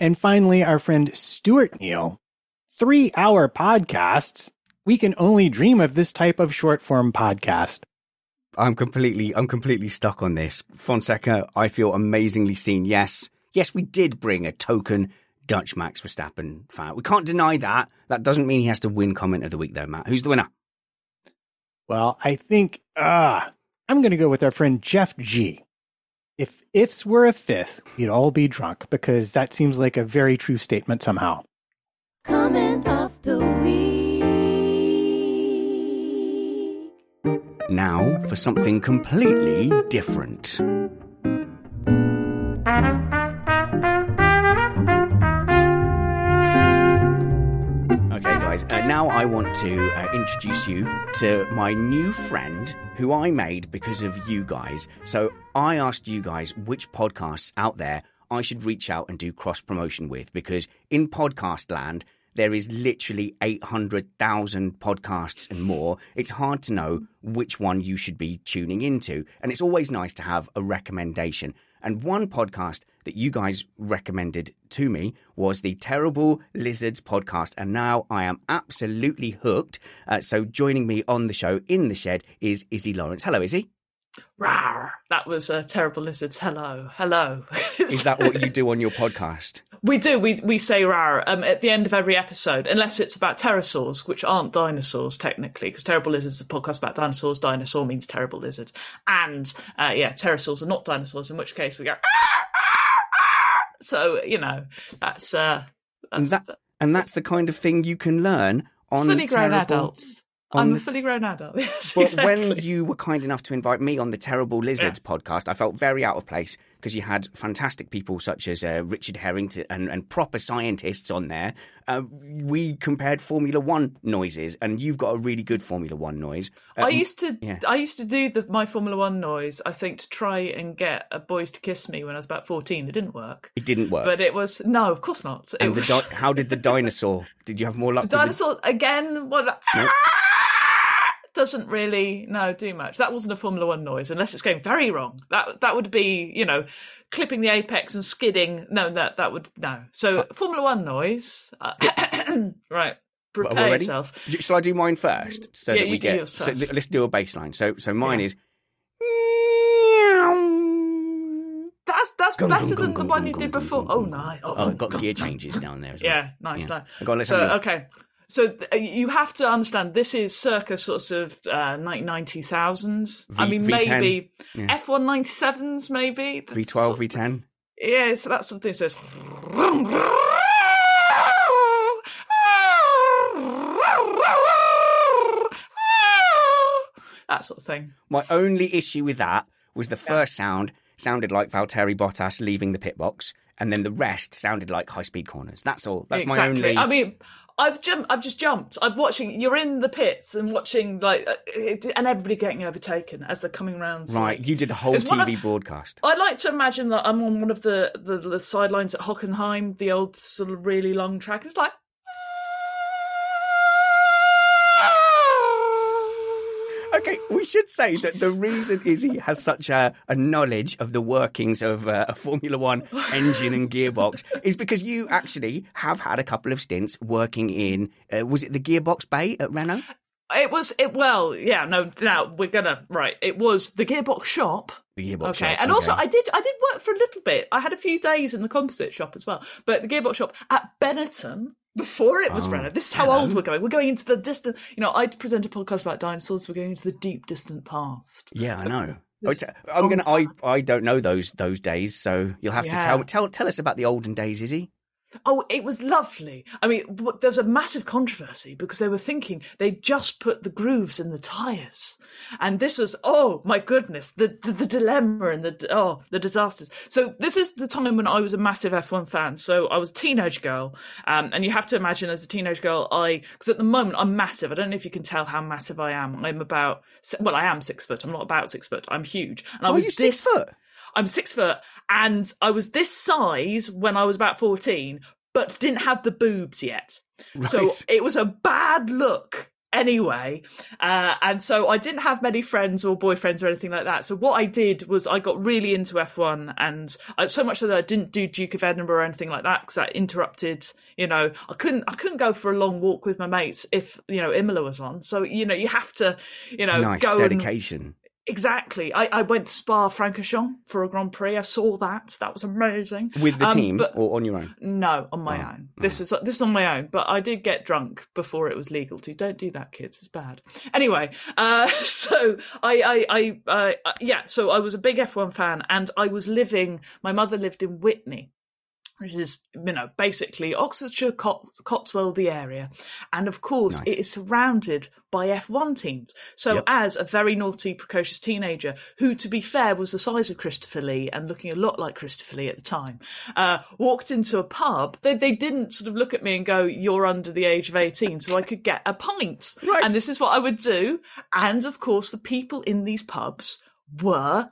And finally, our friend Stuart Neal three hour podcasts, we can only dream of this type of short form podcast. I'm completely, I'm completely stuck on this. Fonseca, I feel amazingly seen. Yes, yes, we did bring a token Dutch Max Verstappen fan. We can't deny that. That doesn't mean he has to win comment of the week, though, Matt. Who's the winner? Well, I think uh, I'm going to go with our friend Jeff G. If ifs were a fifth, we'd all be drunk because that seems like a very true statement somehow. Comment of the Now for something completely different. Okay, guys, uh, now I want to uh, introduce you to my new friend who I made because of you guys. So I asked you guys which podcasts out there I should reach out and do cross promotion with because in podcast land, there is literally 800,000 podcasts and more. It's hard to know which one you should be tuning into. And it's always nice to have a recommendation. And one podcast that you guys recommended to me was the Terrible Lizards podcast. And now I am absolutely hooked. Uh, so joining me on the show in the shed is Izzy Lawrence. Hello, Izzy. Rawr. That was a Terrible Lizards. Hello. Hello. [LAUGHS] is that what you do on your podcast? We do. We we say rar um, at the end of every episode, unless it's about pterosaurs, which aren't dinosaurs technically, because Terrible Lizards is a podcast about dinosaurs. Dinosaur means terrible lizard, and uh, yeah, pterosaurs are not dinosaurs. In which case we go. So you know that's uh, that's, and, that, and that's the kind of thing you can learn on fully grown terrible... adults. I'm a fully grown adult. [LAUGHS] Yes, well, exactly. when you were kind enough to invite me on the Terrible Lizards yeah. podcast, I felt very out of place because you had fantastic people such as uh, Richard Harrington and, and, proper scientists on there. Uh, we compared Formula One noises, and you've got a really good Formula One noise. Uh, I used to, yeah. I used to do the my Formula One noise. I think to try and get a boys to kiss me when I was about fourteen. It didn't work. It didn't work, but it was no, of course not. It and was... di- how did the dinosaur? did you have more luck? The dinosaur the... again? What? Nope doesn't really no do much. That wasn't a Formula One noise, unless it's going very wrong. That that would be you know clipping the apex and skidding. No, that that would no. So Formula One noise, uh, [COUGHS] right? Prepare yourself. Shall I do mine first so yeah, that we get? So let's do a baseline. So so mine yeah. is. That's that's better than the one you did before. Oh no! Oh, oh got gear changes down there as well. Yeah, nice. Yeah. nice. Go on, let's so okay. So uh, you have to understand this is circa sort of uh, 90,000s. I mean, V10. maybe yeah. F197s, maybe. V12, V10? Yeah, so that's something that says. That sort of thing. My only issue with that was the first sound sounded like Valtteri Bottas leaving the pit box, and then the rest sounded like high speed corners. That's all. That's exactly. my only. I mean, I've jumped. I've just jumped. I'm watching. You're in the pits and watching like, uh, and everybody getting overtaken as they're coming around. Right, you did a whole TV of, broadcast. I like to imagine that I'm on one of the, the, the sidelines at Hockenheim, the old sort of really long track. It's like Okay, we should say that the reason Izzy has such a, a knowledge of the workings of uh, a Formula One [LAUGHS] engine and gearbox is because you actually have had a couple of stints working in, uh, was it the gearbox bay at Renault? It was it well, yeah. No, now we're gonna right. It was the gearbox shop. The gearbox okay. shop. And okay. also, I did I did work for a little bit. I had a few days in the composite shop as well, but the gearbox shop at Benetton before it was oh. This is how hello. old we're going. We're going into the distant. You know, I'd present a podcast about dinosaurs. We're going into the deep, distant past. Yeah, I know. I'm gonna. I I don't know those those days, so you'll have yeah. to tell tell tell us about the olden days, Izzy. Oh, it was lovely. I mean, there was a massive controversy because they were thinking they just put the grooves in the tires, and this was oh my goodness, the the, the dilemma and the oh the disasters. So this is the time when I was a massive F1 fan. So I was a teenage girl, um, and you have to imagine as a teenage girl, I because at the moment I'm massive. I don't know if you can tell how massive I am. I'm about well, I am six foot. I'm not about six foot. I'm huge, and I oh, was you this, six foot. I'm six foot and I was this size when I was about 14, but didn't have the boobs yet. Right. So it was a bad look anyway. Uh, and so I didn't have many friends or boyfriends or anything like that. So what I did was I got really into F1 and I, so much so that I didn't do Duke of Edinburgh or anything like that because that interrupted, you know, I couldn't, I couldn't go for a long walk with my mates if, you know, Imola was on. So, you know, you have to, you know, nice go dedication. And, Exactly. I, I went to Spa Francorchamps for a Grand Prix. I saw that. That was amazing. With the Um, team or on your own? no, on my own. This was this was on my own, but I did get drunk before it was legal to. Don't do that, kids. It's bad. Anyway, uh, [LAUGHS] so I, I, I, uh, yeah. So I was a big F1 fan, and I was living. My mother lived in Witney, which is you know basically Oxfordshire Cot- Cotswoldy area, and of course it is surrounded by F1 teams. So Yep. as a very naughty, precocious teenager, who to be fair was the size of Christopher Lee and looking a lot like Christopher Lee at the time, uh, walked into a pub. They they didn't sort of look at me and go, "You're under the age of 18," so I could get a pint. [LAUGHS] Right. And this is what I would do. And of course, the people in these pubs were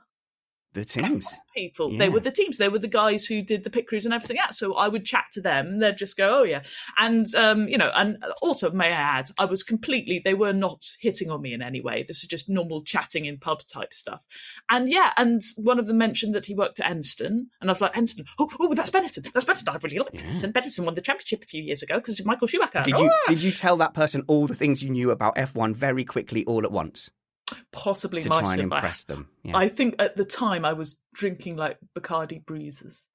The teams. people. Yeah. They were the teams. They were the guys who did the pit crews and everything else. So I would chat to them. And they'd just go, "Oh yeah," and um, you know, and also may I add, I was completely. They were not hitting on me in any way. This is just normal chatting in pub type stuff. And yeah, and one of them mentioned that he worked at Enstone, and I was like, Enstone. Oh, oh that's Benetton. That's Benetton. I really like Benetton. Benetton won the championship a few years ago because of Michael Schumacher. Did you Oh, did you tell that person all the things you knew about F1 very quickly all at once possibly to try and impress them? Yeah. I think at the time I was drinking like Bacardi breezes.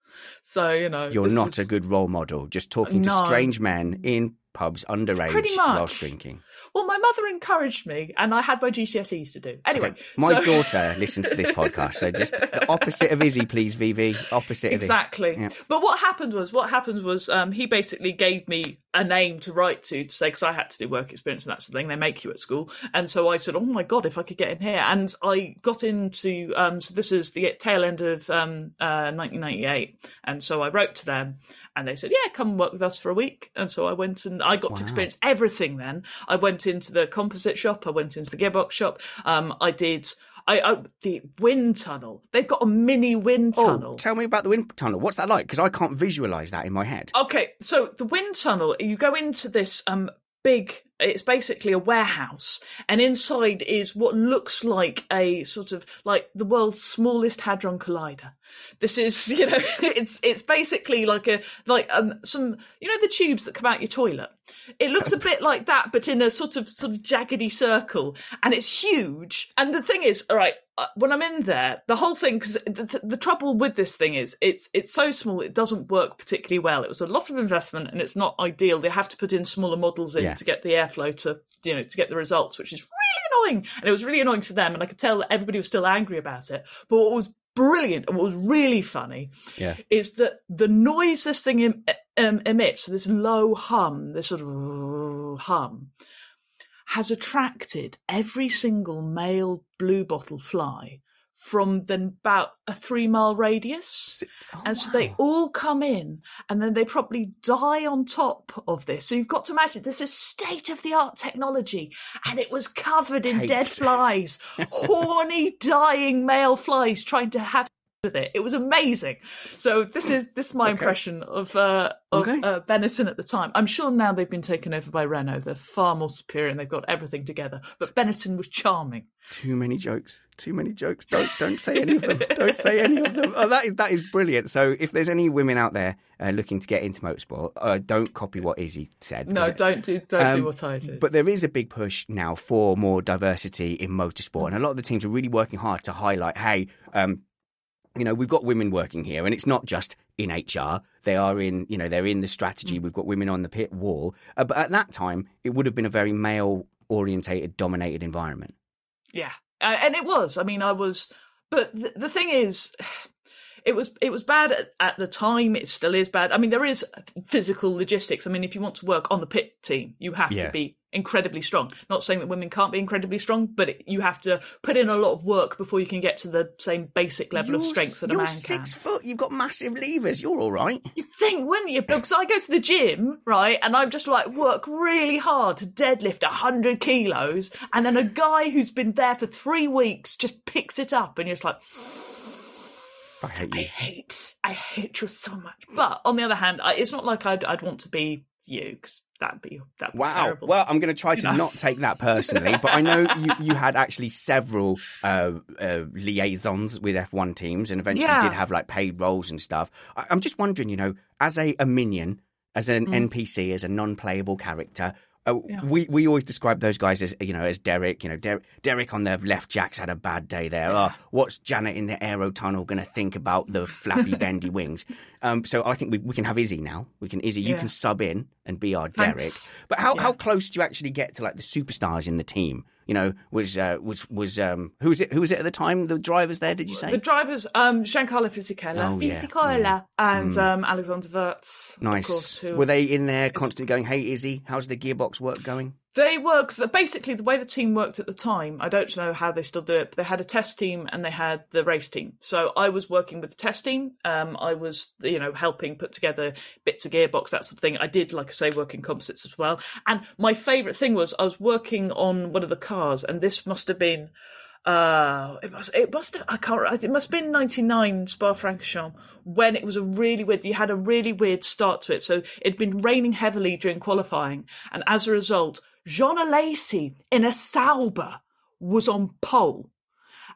So, you know. You're not was- a good role model. Just talking to strange men in pubs underage Pretty much. whilst drinking. Well, my mother encouraged me, and I had my GCSEs to do. Anyway, Okay. My so- daughter listens to this [LAUGHS] podcast, so just the opposite of Izzy, please, Vivi. Opposite exactly. of this. Yeah. But what happened was, what happened was, um, he basically gave me a name to write to to say because I had to do work experience and that's the thing they make you at school, and so I said, oh my god, if I could get in here, and I got into. Um, so this is the tail end of um, uh, 1998, and so I wrote to them. And they said, "Yeah, come work with us for a week." And so I went and I got to experience everything. Then I went into the composite shop. I went into the gearbox shop. Um, I did. I, I the wind tunnel. They've got a mini wind tunnel. Oh, tell me about the wind tunnel. What's that like? Because I can't visualize that in my head. Okay, so the wind tunnel, you go into this um big it's basically a warehouse and inside is what looks like a sort of like the world's smallest hadron collider. This is [LAUGHS] you know it's it's basically like a like um some you know the tubes that come out your toilet? It looks a bit like that but in a sort of sort of jaggedy circle and it's huge. And the thing is all right uh, when i'm in there the whole thing because the, the, the trouble with this thing is it's it's so small it doesn't work particularly well. It was a lot of investment and it's not ideal. They have to put in smaller models in Yeah. to get the airflow to you know to get the results which is really annoying and it was really annoying to them and i could tell that everybody was still angry about it but what was brilliant and what was really funny Yeah. is that the noise this thing em- um, emits, this low hum, this sort of hum, has attracted every single male blue bottle fly from then about a three mile radius. Oh, and so they all come in and then they probably die on top of this. So you've got to imagine this is state of the art technology and it was covered in dead flies, [LAUGHS] horny, dying male flies trying to have with it. It was amazing. So this is this is my impression of uh, of Okay. uh, Benetton at the time. I'm sure now they've been taken over by Renault. They're far more superior and they've got everything together. But Benetton was charming. Too many jokes. Too many jokes. Don't don't say any of them. [LAUGHS] don't say any of them. Oh, that is that is brilliant. So if there's any women out there uh, looking to get into motorsport, uh, don't copy what Izzy said. No, don't do don't Um, do what I did. But there is a big push now for more diversity in motorsport, and a lot of the teams are really working hard to highlight, hey, um, you know, we've got women working here, and it's not just in HR. They are in, you know, they're in the strategy. Mm. We've got women on the pit wall. Uh, but at that time, it would have been a very male orientated, dominated environment. Yeah, uh, and it was. I mean, I was, but the, the thing is, it was it was bad at, at the time. It still is bad. I mean, there is physical logistics. I mean, if you want to work on the pit team, you have Yeah. to be incredibly strong. Not saying that women can't be incredibly strong, but it, you have to put in a lot of work before you can get to the same basic level of You're strength that a you're man six can. foot. You've got massive levers. You're all right. You think, wouldn't you? Because I go to the gym, right, and I'm just like work really hard to deadlift hundred kilos, and then a guy who's been there for three weeks just picks it up, and you're just like, I hate I you. hate, I hate you so much. But on the other hand, I, it's not like I'd, I'd want to be you because that'd be that. Wow. Terrible. Well, I'm going to try to know? not take that personally, but I know you, you had actually several uh, uh, liaisons with F1 teams, and eventually yeah. did have like paid roles and stuff. I, am just wondering, you know, as a, a minion, as an mm. NPC, as a non-playable character, uh, yeah. We we always describe those guys as you know as Derek. You know, Der- Derek on the left. Jack's had a bad day there. Yeah. Oh, what's Janet in the aero tunnel going to think about the flappy [LAUGHS] bendy wings? Um, so I think we, we can have Izzy now. We can Izzy. You can sub in and be our Thanks. Derek. But how how close do you actually get to like the superstars in the team? You know, was uh, was was um, who was it? Who was it at the time? The drivers there? Did you say the drivers? Um, Giancarlo Fisichella, oh, Fisichella, yeah. and mm. um, Alexander Wurz. Nice. Course, who... Were they in there constantly going, "Hey, Izzy, how's the gearbox work going?" They work basically the way the team worked at the time. I don't know how they still do it, but they had a test team and they had the race team. So I was working with the test team. Um, I was, you know, helping put together bits of gearbox, that sort of thing. I did, like I say, work in composites as well. And my favourite thing was I was working on one of the cars, and this must have been uh it must it must have, I can't it must have been 99 Spa Francorchamps when it was a really weird you had a really weird start to it so it'd been raining heavily during qualifying and as a result Jean Alesi in a Sauber was on pole.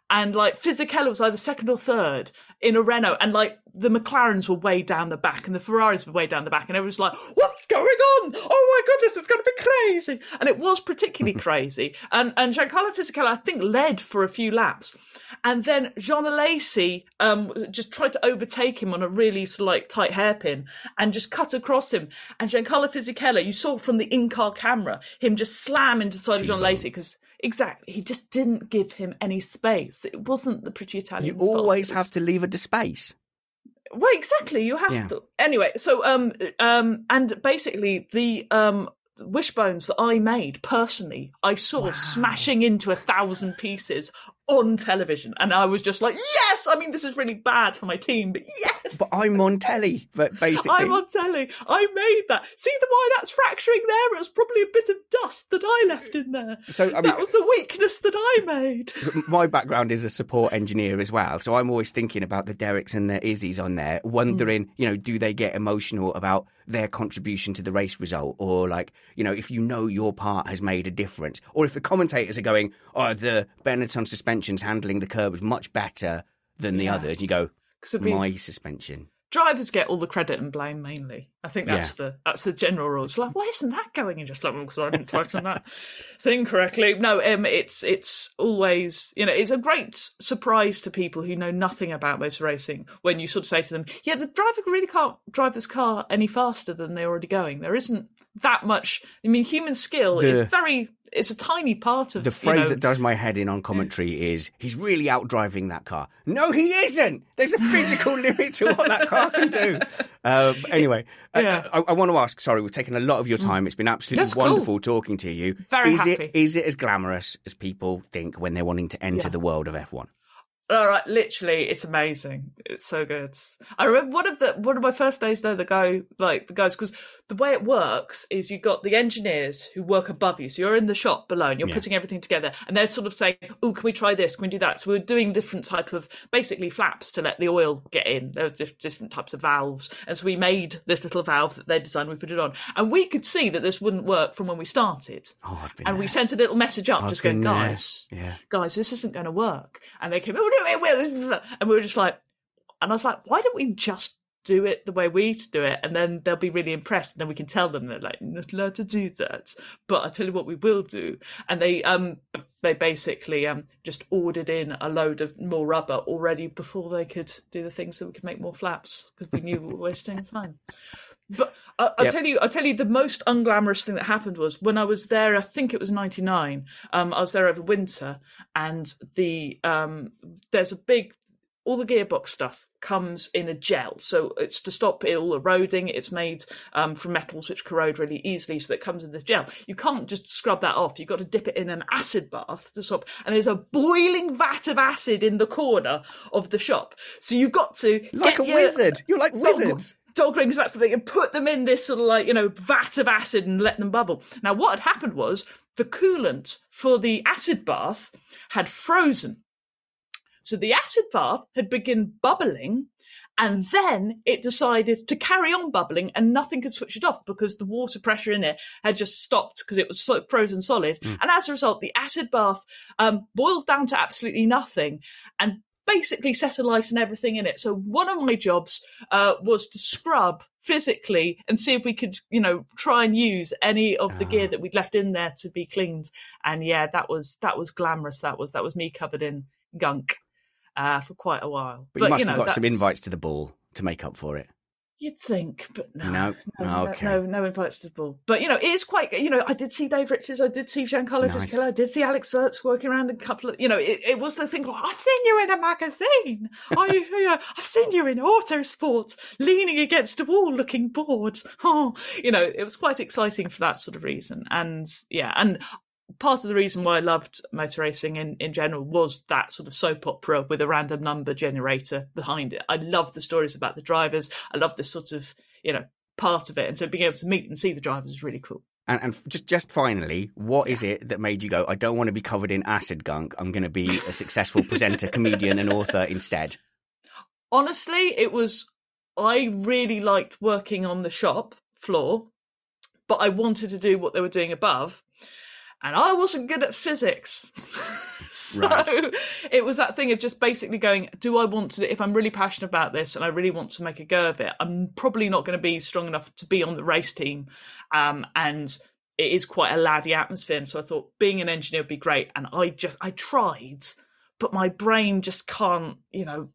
And like Fisichella was either second or third in a Renault, and like the McLarens were way down the back, and the Ferraris were way down the back, and everyone's like, "What's going on? Oh my goodness, it's going to be crazy!" And it was particularly [LAUGHS] crazy. And and Giancarlo Fisichella, I think, led for a few laps, and then Jean Alesi um, just tried to overtake him on a really sort of like tight hairpin and just cut across him. And Giancarlo Fisichella, you saw from the in-car camera him just slam into the side of Jean Alesi because exactly he just didn't give him any space. It wasn't the pretty Italian. You always have to leave a space. Well, exactly. You have yeah. to. Anyway, so um um and basically the um wishbones that I made personally, I saw wow. smashing into a thousand pieces on television, and I was just like, "Yes!" I mean, this is really bad for my team, but yes. But I'm on telly, but basically, I'm on telly. I made that. See the why that's fracturing there? It was probably a bit of dust that I left in there. So I mean, that was the weakness that I made. [LAUGHS] My background is a support engineer as well, so I'm always thinking about the Dereks and the Izzies on there, wondering, mm. you know, do they get emotional about their contribution to the race result, or like, you know, if you know your part has made a difference, or if the commentators are going, "Oh, the Benetton suspension's handling the curb was much better than the yeah. others," you go, "My suspension." drivers get all the credit and blame mainly. I think that's yeah. the that's the general rule. It's like, why isn't that going? And just like, because I didn't on that thing correctly. No, um, it's it's always you know it's a great surprise to people who know nothing about motor racing when you sort of say to them, yeah, the driver really can't drive this car any faster than they're already going. There isn't that much. I mean, human skill the, is very it's a tiny part of the phrase you know, that does my head in on commentary is he's really outdriving that car. No, he isn't. There's a physical [LAUGHS] limit to what that car can do. Uh, anyway, yeah. I, I, want to ask. Sorry, we've taken a lot of your time. Mm. It's been absolutely That's wonderful cool. talking to you. Very is happy. it is it as glamorous as people think when they're wanting to enter yeah. the world of F1? All right, literally, it's amazing. It's so good. I remember one of the one of my first days there. The guy, like the guys, because the way it works is you've got the engineers who work above you. So you're in the shop below, and you're yeah. putting everything together, and they're sort of saying, "Oh, can we try this? Can we do that?" So we're doing different type of basically flaps to let the oil get in. There were different types of valves, and so we made this little valve that they designed. We put it on, and we could see that this wouldn't work from when we started. Oh, and there. we sent a little message up, I've just going, "Guys, yeah. guys, this isn't going to work." And they came, "Oh no, it will." And we were just like, and I was like, why don't we just do it the way we do it? And then they'll be really impressed and then we can tell them they're like not allowed to do that. But i tell you what we will do. And they um they basically um just ordered in a load of more rubber already before they could do the things so we could make more flaps because we knew we were wasting time but I, will yep. tell you, I'll tell you the most unglamorous thing that happened was when I was there. I think it was '99. Um, I was there over winter, and the um, there's a big all the gearbox stuff comes in a gel. So it's to stop it all eroding. It's made um, from metals which corrode really easily, so that it comes in this gel. You can't just scrub that off. You've got to dip it in an acid bath to stop. And there's a boiling vat of acid in the corner of the shop. So you've got to like a your, wizard. You're like wizards. Dog rings, that's the thing, and put them in this sort of like, you know, vat of acid and let them bubble. Now, what had happened was the coolant for the acid bath had frozen so the acid bath had begun bubbling And then it decided to carry on bubbling and nothing could switch it off because the water pressure in it had just stopped because it was so frozen solid. Mm. And as a result, the acid bath um, boiled down to absolutely nothing and basically set alight and everything in it. So one of my jobs uh, was to scrub physically and see if we could, you know, try and use any of the gear that we'd left in there to be cleaned. And yeah, that was that was glamorous. That was that was me covered in gunk uh, for quite a while. But, but you must you know, have got some invites to the ball to make up for it. You'd think, but no, no, no, okay. no, no invites to the ball. But you know, it is quite. You know, I did see Dave Richards, I did see Giancarlo nice. Fisichella, I did see Alex Wurz working around a couple of. You know, it, it was the thing. Like, I've seen you in a magazine. I, [LAUGHS] you know, I've seen you in Autosport, leaning against a wall, looking bored. [LAUGHS] Oh, you know, it was quite exciting for that sort of reason. And yeah, and part of the reason why I loved motor racing in, in general was that sort of soap opera with a random number generator behind it. I love the stories about the drivers. I love this sort of, you know, part of it. And so being able to meet and see the drivers is really cool. And, and just just finally, what is it that made you go? I don't want to be covered in acid gunk. I'm going to be a successful presenter, comedian, and author instead. Honestly, it was. I really liked working on the shop floor, but I wanted to do what they were doing above and I wasn't good at physics. [LAUGHS] so right. it was that thing of just basically going, do I want to, if I'm really passionate about this and I really want to make a go of it, I'm probably not going to be strong enough to be on the race team. Um, and it is quite a laddie atmosphere. And So I thought being an engineer would be great. And I just, I tried, but my brain just can't, you know,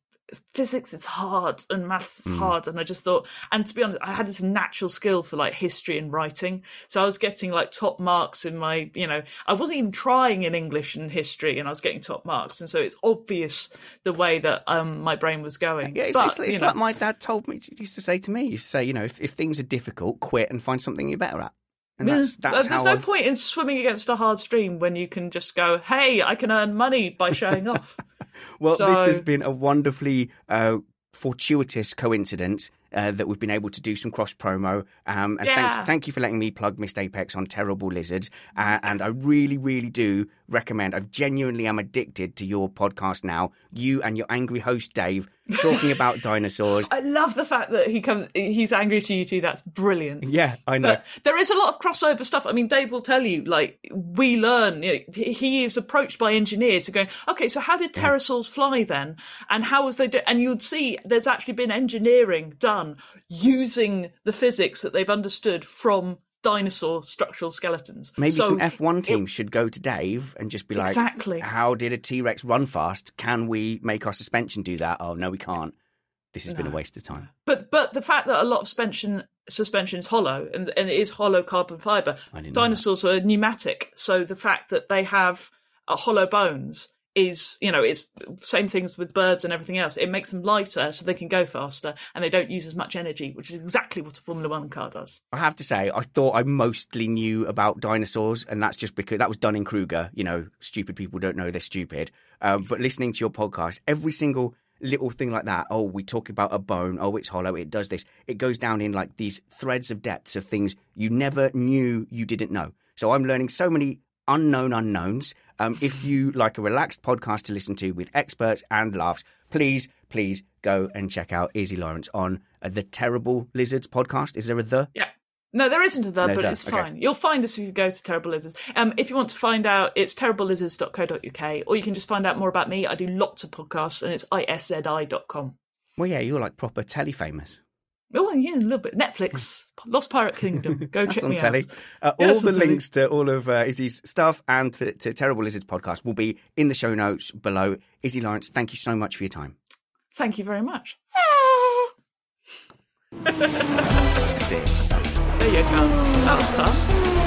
physics it's hard and maths is mm. hard and i just thought and to be honest i had this natural skill for like history and writing. So i was getting like top marks in my you know i wasn't even trying in english and history and i was getting top marks. And so it's obvious the way that um my brain was going. Yeah it's, but, it's, it's like my dad told me he used to say to me he used to say you know if, if things are difficult quit and find something you're better at. And that's, that's There's no I've... point in swimming against a hard stream when you can just go, hey, I can earn money by showing off. [LAUGHS] well, so... this has been a wonderfully uh, fortuitous coincidence uh, that we've been able to do some cross promo. Um, and yeah. thank, thank you for letting me plug Missed Apex on Terrible Lizards. Uh, and I really, really do recommend. I genuinely am addicted to your podcast now. You and your angry host Dave talking about dinosaurs. I love the fact that he comes. He's angry to you too. That's brilliant. Yeah, I know. But there is a lot of crossover stuff. I mean, Dave will tell you. Like we learn. You know, he is approached by engineers who go, "Okay, so how did pterosaurs yeah. fly then? And how was they?" Do-? And you'd see there's actually been engineering done using the physics that they've understood from dinosaur structural skeletons. Maybe so some F1 team it, should go to Dave and just be like, exactly. How did a T Rex run fast? Can we make our suspension do that? Oh, no, we can't. This has no. been a waste of time. But but the fact that a lot of suspension suspension is hollow and, and it is hollow carbon fiber. Dinosaurs are pneumatic, so the fact that they have uh, hollow bones is you know it's same things with birds and everything else. It makes them lighter so they can go faster and they don't use as much energy which is exactly what a formula 1 car does. I have to say i thought i mostly knew about dinosaurs and that's just because that was Dunning-Kruger you know stupid people don't know they're stupid. Um, but listening to your podcast every single little thing like that oh we talk about a bone oh it's hollow it does this it goes down in like these threads of depths of things you never knew you didn't know. So i'm learning so many unknown unknowns. Um, if you like a relaxed podcast to listen to with experts and laughs, please, please go and check out Iszi Lawrence on uh, the Terrible Lizards podcast. Is there a the? Yeah. No, there isn't a the, no, but the. it's fine. Okay. You'll find us if you go to Terrible Lizards. Um, if you want to find out, it's terriblelizards.co.uk, or you can just find out more about me. I do lots of podcasts, and it's iszi.com. Well, yeah, you're like proper telly famous. Oh yeah, a little bit. Netflix, Lost Pirate Kingdom. [LAUGHS] Go check me telly. out. Uh, all the links to all of uh, Iszi's stuff and to, to, Terrible Lizards podcast will be in the show notes below. Iszi Lawrence, thank you so much for your time. Thank you very much. [LAUGHS] there you go. That was fun.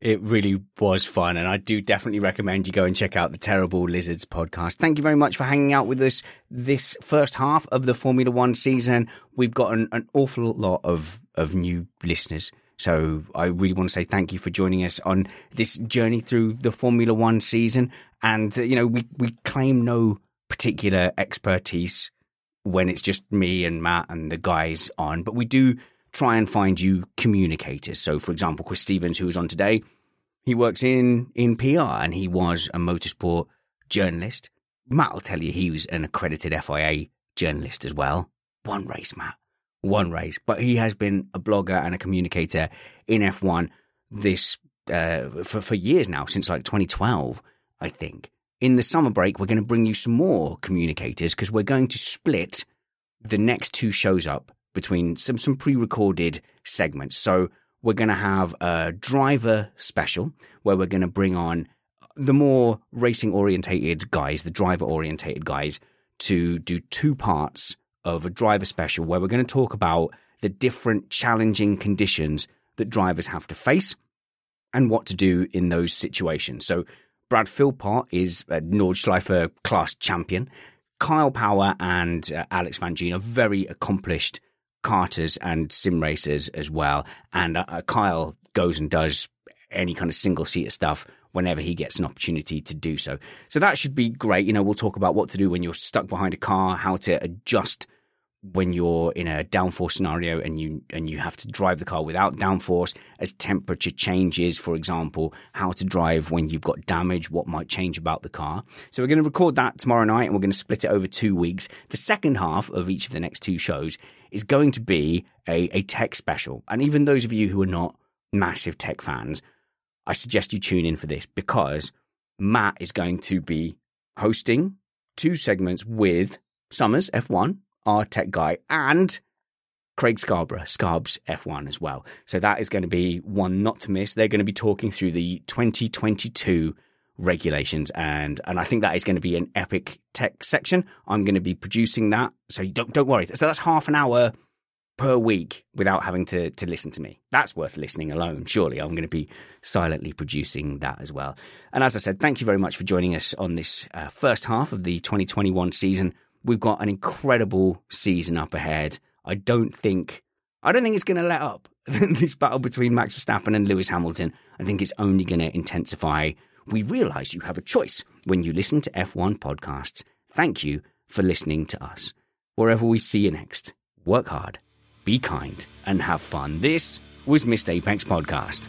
It really was fun, and I do definitely recommend you go and check out the Terrible Lizards podcast. Thank you very much for hanging out with us this first half of the Formula One season. We've got an, an awful lot of, of new listeners. So I really want to say thank you for joining us on this journey through the Formula One season. And, you know, we, we claim no particular expertise when it's just me and Matt and the guys on, but we do try and find you communicators. So, for example, Chris Stevens, who was on today, he works in in PR and he was a motorsport journalist. Matt will tell you he was an accredited FIA journalist as well. One race, Matt. One race. But he has been a blogger and a communicator in F1 this uh, for, for years now, since like 2012, I think. In the summer break, we're going to bring you some more communicators because we're going to split the next two shows up between some, some pre recorded segments. So we're going to have a driver special where we're going to bring on the more racing orientated guys, the driver orientated guys, to do two parts of a driver special where we're going to talk about the different challenging conditions that drivers have to face and what to do in those situations. So, Brad Philpott is a Nordschleife class champion. Kyle Power and uh, Alex Van Gene are very accomplished karters and sim racers as well. And uh, uh Kyle goes and does any kind of single seater stuff whenever he gets an opportunity to do so. So that should be great. You know, we'll talk about what to do when you're stuck behind a car, how to adjust when you're in a downforce scenario and you and you have to drive the car without downforce as temperature changes for example how to drive when you've got damage what might change about the car so we're going to record that tomorrow night and we're going to split it over two weeks the second half of each of the next two shows is going to be a, a tech special and even those of you who are not massive tech fans i suggest you tune in for this because matt is going to be hosting two segments with summers f1 our tech guy, and Craig Scarborough, Scarbs F1 as well. So that is going to be one not to miss. They're going to be talking through the 2022 regulations and and I think that is going to be an epic tech section. I'm going to be producing that. So don't don't worry. So that's half an hour per week without having to to listen to me. That's worth listening alone. Surely I'm going to be silently producing that as well. And as I said, thank you very much for joining us on this uh, first half of the 2021 season. We've got an incredible season up ahead. I don't think I don't think it's going to let up. [LAUGHS] this battle between Max Verstappen and Lewis Hamilton, I think it's only going to intensify. We realize you have a choice when you listen to F1 podcasts. Thank you for listening to us. Wherever we see you next, work hard, be kind, and have fun. This was Missed Apex Podcast.